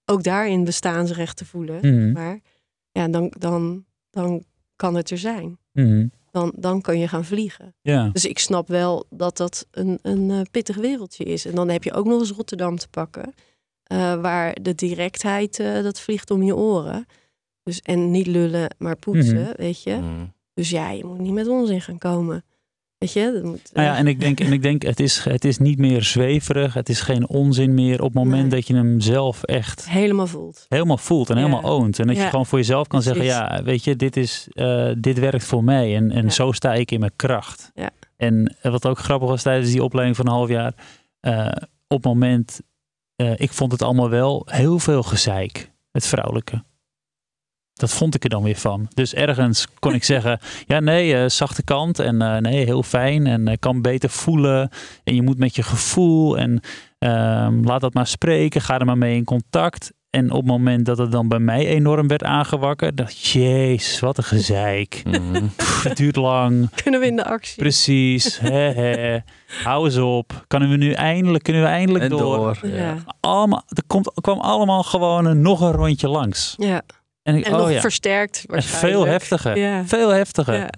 A: Ook daarin bestaansrecht te voelen.
C: Mhm,
A: Maar ja, dan, dan, dan kan het er zijn.
C: mhm.
A: Dan, dan kan je gaan vliegen.
C: Ja,
A: Dus ik snap wel dat dat een, een eh, pittig wereldje is. En dan heb je ook nog eens Rotterdam te pakken. eh, waar de directheid, eh, dat vliegt om je oren. Dus, en niet lullen, maar poetsen,
C: Mhm.
A: weet je.
B: Mm.
A: Dus ja, je moet niet met onzin gaan komen. Weet je? Dat moet,
C: nou ja,
A: eh,
C: en ik denk, en ik denk het, is, het is niet meer zweverig. Het is geen onzin meer op het moment
A: Nee.
C: dat je hem zelf echt
A: helemaal voelt.
C: helemaal voelt en
A: Ja.
C: helemaal oont. En dat je gewoon voor jezelf kan zeggen, ja, weet je, dit, is, eh, dit werkt voor mij. En, en
A: Ja.
C: zo sta ik in mijn kracht.
A: Ja.
C: En wat ook grappig was tijdens die opleiding van een half jaar. eh, op het moment, ik vond het allemaal wel heel veel gezeik. Het vrouwelijke. Dat vond ik er dan weer van. Dus ergens kon ik zeggen, ja nee, eh, zachte kant en eh, nee, heel fijn en eh, kan beter voelen. En je moet met je gevoel en ehm, laat dat maar spreken, ga er maar mee in contact. En op het moment dat het dan bij mij enorm werd aangewakkerd, dacht ik, jeez, wat een gezeik.
B: Mhm.
C: Pff, het duurt lang.
A: Kunnen we in de actie?
C: Precies. Hou eens op. Kunnen we nu eindelijk, kunnen we eindelijk
B: En
C: door?
B: door.
A: Ja.
B: Ja.
C: Allemaal, er komt, kwam allemaal gewoon een, nog een rondje langs.
A: ja.
C: En, ik,
A: En
C: oh
A: nog
C: ja,
A: versterkt
C: en
A: waarschijnlijk.
C: veel heftiger.
A: Ja.
C: Veel heftiger.
A: Ja.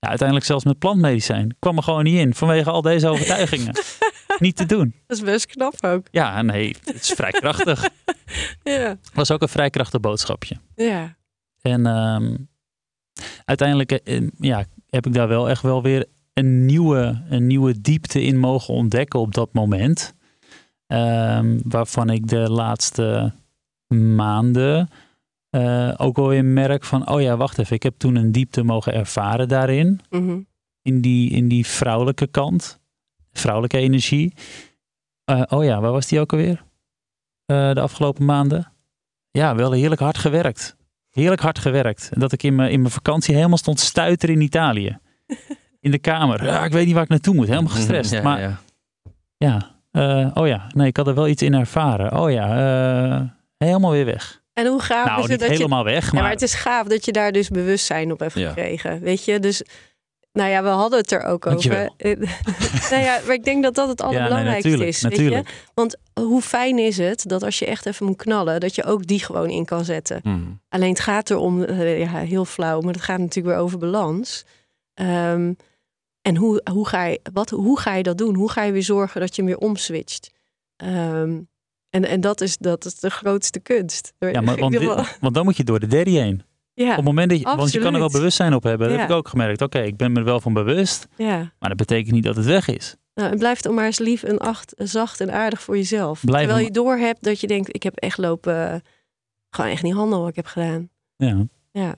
C: Ja, uiteindelijk zelfs met plantmedicijn. Kwam er gewoon niet in vanwege al deze overtuigingen. niet te doen.
A: Dat is best knap ook.
C: Ja, nee, het is vrij krachtig.
A: Ja.
C: Was ook een vrij krachtig boodschapje.
A: Ja.
C: En ehm, uiteindelijk eh, ja, heb ik daar wel echt wel weer een nieuwe, een nieuwe diepte in mogen ontdekken op dat moment. Ehm, waarvan ik de laatste maanden eh, ook wel weer merk van, oh ja, wacht even, ik heb toen een diepte mogen ervaren daarin.
A: Mhm.
C: In die, in die vrouwelijke kant, vrouwelijke energie. Eh, oh ja, waar was die ook alweer? Eh, de afgelopen maanden? Ja, wel heerlijk hard gewerkt. Heerlijk hard gewerkt. Dat ik in mijn, in mijn vakantie helemaal stond stuiter in Italië. In de kamer. Ja, ik weet niet waar ik naartoe moet. Helemaal gestrest.
B: Ja,
C: maar
B: ja.
C: ja, eh, oh ja, nee, ik had er wel iets in ervaren. Oh ja, eh, helemaal weer weg.
A: En hoe gaaf
C: nou,
A: is het dat je
C: helemaal weg,
A: Ja,
C: maar,
A: het is gaaf dat je daar dus bewustzijn op hebt
B: Ja.
A: gekregen. Weet je, dus. Nou ja, we hadden het er ook over. Nou ja, maar ik denk dat dat het
C: ja, nee,
A: allerbelangrijkste is. Weet je? Want hoe fijn is het dat als je echt even moet knallen, dat je ook die gewoon in kan zetten.
B: Mm.
A: Alleen het gaat erom, eh, ja, heel flauw, maar het gaat natuurlijk weer over balans. Ehm, en hoe, hoe, ga je, wat, hoe ga je dat doen? Hoe ga je weer zorgen dat je hem weer omswitcht? Ehm, en, en dat, is, dat is de grootste kunst.
C: Ja, maar, want, dit- dan moet je door de daddy heen.
A: ja,
C: Op het moment dat je, want je kan er wel bewustzijn op hebben. Dat
A: Ja.
C: heb ik ook gemerkt. Oké, ik ben me er wel van bewust.
A: ja.
C: Maar dat betekent niet dat het weg is.
A: Nou, en blijf dan maar eens lief en acht, zacht en aardig voor jezelf.
C: Blijf
A: Terwijl je doorhebt dat je denkt, ik heb echt lopen, gewoon echt niet handel wat ik heb gedaan.
C: Ja.
A: Ja,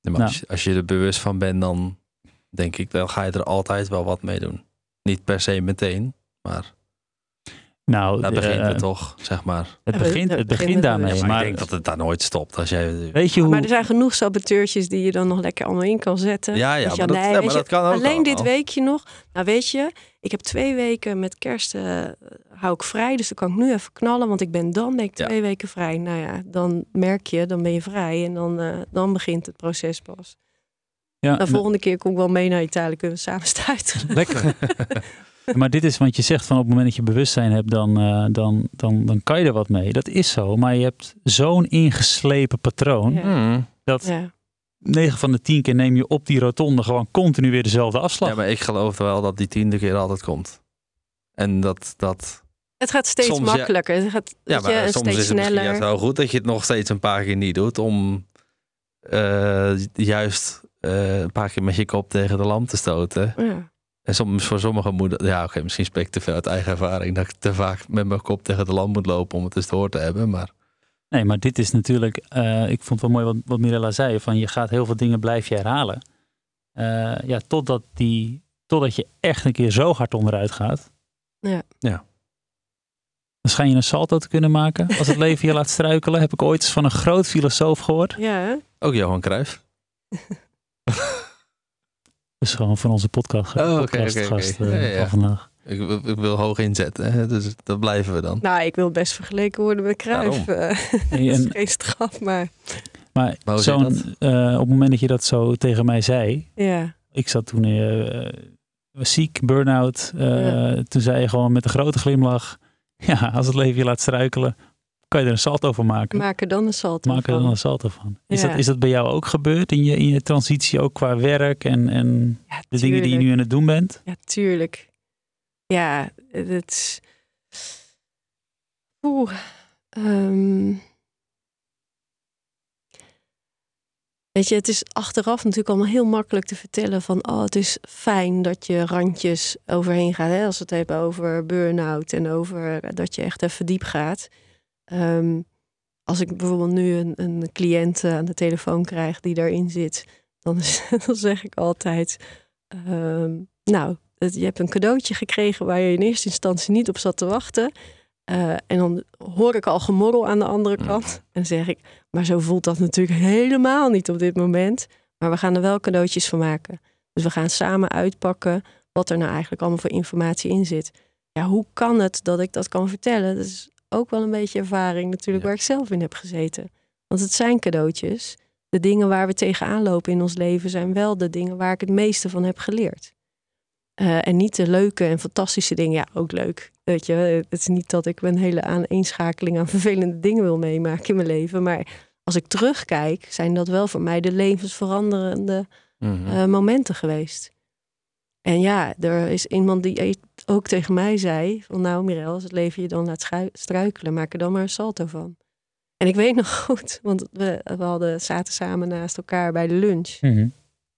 B: maar
C: Nou.
B: als, je, als je er bewust van bent, dan denk ik, dan ga je er altijd wel wat mee doen. Niet per se meteen, maar
C: Nou,
B: daar
C: de-
B: begint
C: eh,
B: het toch, zeg maar.
C: Het begint,
A: het begint
C: daarmee.
A: wel.
B: maar, ik denk dat het daar nooit stopt. Als jij,
C: weet je hoe...
A: Maar er zijn genoeg saboteurtjes die je dan nog lekker allemaal in kan zetten.
B: ja, ja, maar dat,
A: nee,
B: ja,
A: weet
B: maar
A: je,
B: dat kan ook
A: Alleen dit weekje nog. Nou weet je, ik heb twee weken met kerst eh, hou ik vrij. Dus dan kan ik nu even knallen. Want ik ben dan ben ik
B: Ja.
A: twee weken vrij. Nou ja, dan merk je, dan ben je vrij. En dan, eh, dan begint het proces pas.
C: ja,
A: De volgende keer kom ik wel mee naar Italië. Kunnen we samen stuiteren.
C: Lekker. maar dit is wat je zegt van op het moment dat je bewustzijn hebt, dan, eh, dan, dan, dan kan je er wat mee. Dat is zo. Maar je hebt zo'n ingeslepen patroon.
A: Ja.
B: Hmm.
C: Dat
A: Ja.
C: 9 van de 10 keer neem je op die rotonde gewoon continu weer dezelfde afslag.
B: Ja, maar ik geloof wel dat die tiende keer altijd komt. En dat, dat
A: Het gaat steeds
B: Soms, ja.
A: makkelijker. Het gaat
B: ja, maar
A: en
B: soms
A: steeds
B: is het misschien
A: sneller.
B: juist wel goed dat je het nog steeds een paar keer niet doet om eh, juist eh, een paar keer met je kop tegen de lamp te stoten.
A: Ja.
B: En soms voor sommigen moet dat- ja oké, misschien spreek ik te veel uit eigen ervaring dat ik te vaak met mijn kop tegen de lamp moet lopen om het eens te horen te hebben. Maar
C: Nee, maar dit is natuurlijk, eh, ik vond het wel mooi wat, wat Mirella zei, van je gaat heel veel dingen blijf je herhalen. Eh, ja, totdat, die, totdat je echt een keer zo hard onderuit gaat.
A: Ja.
B: Ja.
C: Dan schijn je een salto te kunnen maken als het leven je laat struikelen. Heb ik ooit eens van een groot filosoof gehoord.
A: Ja, hè?
B: ook Johan Cruijff.
C: Dus gewoon van onze podcast,
B: Oh, oké,
C: podcast
B: oké, oké.
C: gast eh,
B: Ja, ja, ja.
C: van vandaag.
B: Ik, wil- ik wil hoog inzetten, hè, dus dat blijven we dan.
A: Nou, ik wil best vergeleken worden met Cruijff. Eh, dat is
C: en-
A: geen straf, maar
C: maar zo'n, eh, op het moment dat je dat zo tegen mij zei,
A: ja.
C: ik zat toen eh, was ziek, burn-out. eh,
A: Ja.
C: Toen zei je gewoon met een grote glimlach: Ja, als het leven je laat struikelen, kan je er een salto van maken.
A: Maak er dan een salto
C: Maak er dan een salto van. Is,
A: Ja.
C: dat, is dat bij jou ook gebeurd in je, in je transitie, ook qua werk en, en
A: Ja,
C: de dingen die je nu aan het doen bent?
A: Ja, tuurlijk. Ja, het is... Oeh. ehm. Weet je, het is achteraf natuurlijk allemaal heel makkelijk te vertellen van... oh, het is fijn dat je randjes overheen gaat. Hè? Als we het hebben over burn-out en over dat je echt even diep gaat. Ehm, als ik bijvoorbeeld nu een, een cliënt eh, aan de telefoon krijg die daarin zit... dan, is- dan zeg ik altijd... ehm, nou, het- je hebt een cadeautje gekregen waar je in eerste instantie niet op zat te wachten. Eh, en dan hoor ik al gemorrel aan de andere
B: Mm.
A: kant. En zeg ik, maar zo voelt dat natuurlijk helemaal niet op dit moment. Maar we gaan er wel cadeautjes van maken. Dus we gaan samen uitpakken wat er nou eigenlijk allemaal voor informatie in zit. Ja, hoe kan het dat ik dat kan vertellen? Dat is ook wel een beetje ervaring natuurlijk
B: Ja.
A: waar ik zelf in heb gezeten. Want het zijn cadeautjes. De dingen waar we tegenaan lopen in ons leven zijn wel de dingen waar ik het meeste van heb geleerd. Eh, en niet de leuke en fantastische dingen. Ja, ook leuk. Weet je, het is niet dat ik een hele aaneenschakeling aan vervelende dingen wil meemaken in mijn leven. Maar als ik terugkijk, zijn dat wel voor mij de levensveranderende
B: Mhm.
A: eh, momenten geweest. En ja, er is iemand die ook tegen mij zei: van nou, Mirel, als het leven je dan laat struikelen, maak er dan maar een salto van. En ik weet nog goed, want we, we hadden, zaten samen naast elkaar bij de lunch.
C: Mhm.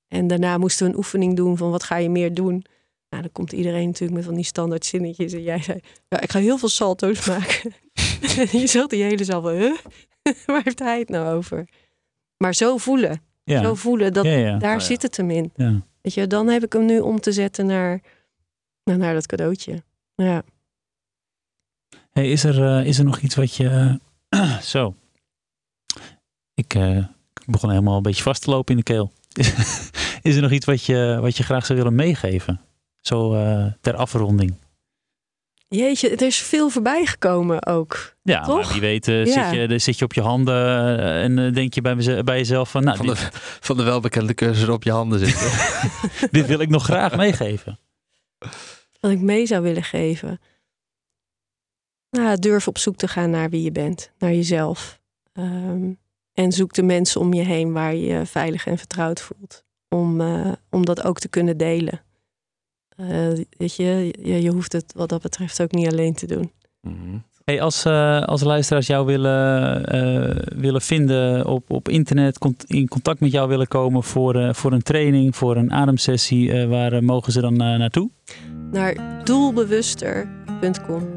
A: En daarna moesten we een oefening doen van wat ga je meer doen. Nou, dan komt iedereen natuurlijk met van die standaard zinnetjes. En jij zei, ja, ik ga heel veel salto's maken. en je zag die hele zaal van, huh? Waar heeft hij het nou over? Maar zo voelen.
C: Ja.
A: Zo voelen, dat,
C: ja, ja.
A: daar
B: Oh
A: zit het hem in.
C: ja.
A: Weet je, dan heb ik hem nu om te zetten naar, nou, naar dat cadeautje. Ja.
C: Hey, is, er, eh, is er nog iets wat je. zo. Ik, eh, ik begon helemaal een beetje vast te lopen in de keel. is er nog iets wat je, wat je graag zou willen meegeven? Zo eh, ter afronding.
A: Jeetje, er is veel voorbij gekomen ook.
C: Ja,
A: Toch?
C: maar wie weet eh,
A: Ja.
C: zit, je, dan zit je op je handen eh, en eh, denk je bij, bij jezelf van, nou,
B: van,
C: dit,
B: de, van de welbekende cursor op je handen zitten.
C: dit wil ik nog graag meegeven.
A: Wat ik mee zou willen geven. Nou, durf op zoek te gaan naar wie je bent, naar jezelf. Ehm, en zoek de mensen om je heen waar je je veilig en vertrouwd voelt. Om, eh, om dat ook te kunnen delen. Eh, weet je, je, je hoeft het wat dat betreft ook niet alleen te doen.
B: Mhm.
C: Hey, als, eh, als luisteraars jou willen, eh, willen vinden op, op internet, cont- in contact met jou willen komen voor, eh, voor een training, voor een ademsessie, eh, waar mogen ze dan naartoe?
A: Naar doelbewuster.com.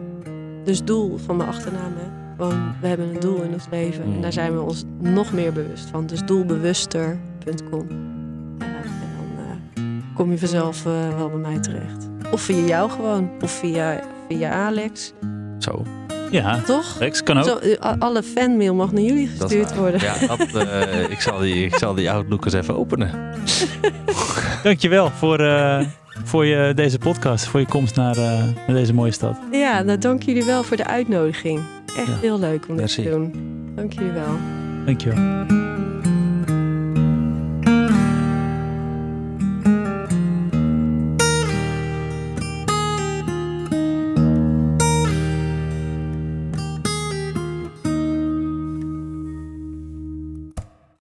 A: Dus doel van mijn achternaam. Hè. Gewoon, we hebben een doel in ons leven. En daar zijn we ons nog meer bewust van. Dus doelbewuster.com. gmail.com. en dan uh, kom je vanzelf uh, wel bij mij terecht. Of via jou gewoon. Of via, via Alex.
B: Zo.
C: Ja,
A: toch?
C: Alex kan ook. Zo,
A: alle fanmail mag naar jullie gestuurd worden.
B: Ja, dat, uh, ik, zal die, ik zal die Outlook eens even openen.
C: Dankjewel voor, uh, voor je, deze podcast, voor je komst naar, uh, naar, deze mooie stad.
A: Ja, nou dank jullie wel voor de uitnodiging. Echt ja. heel leuk om dit te doen. Dank jullie wel.
C: Dankjewel.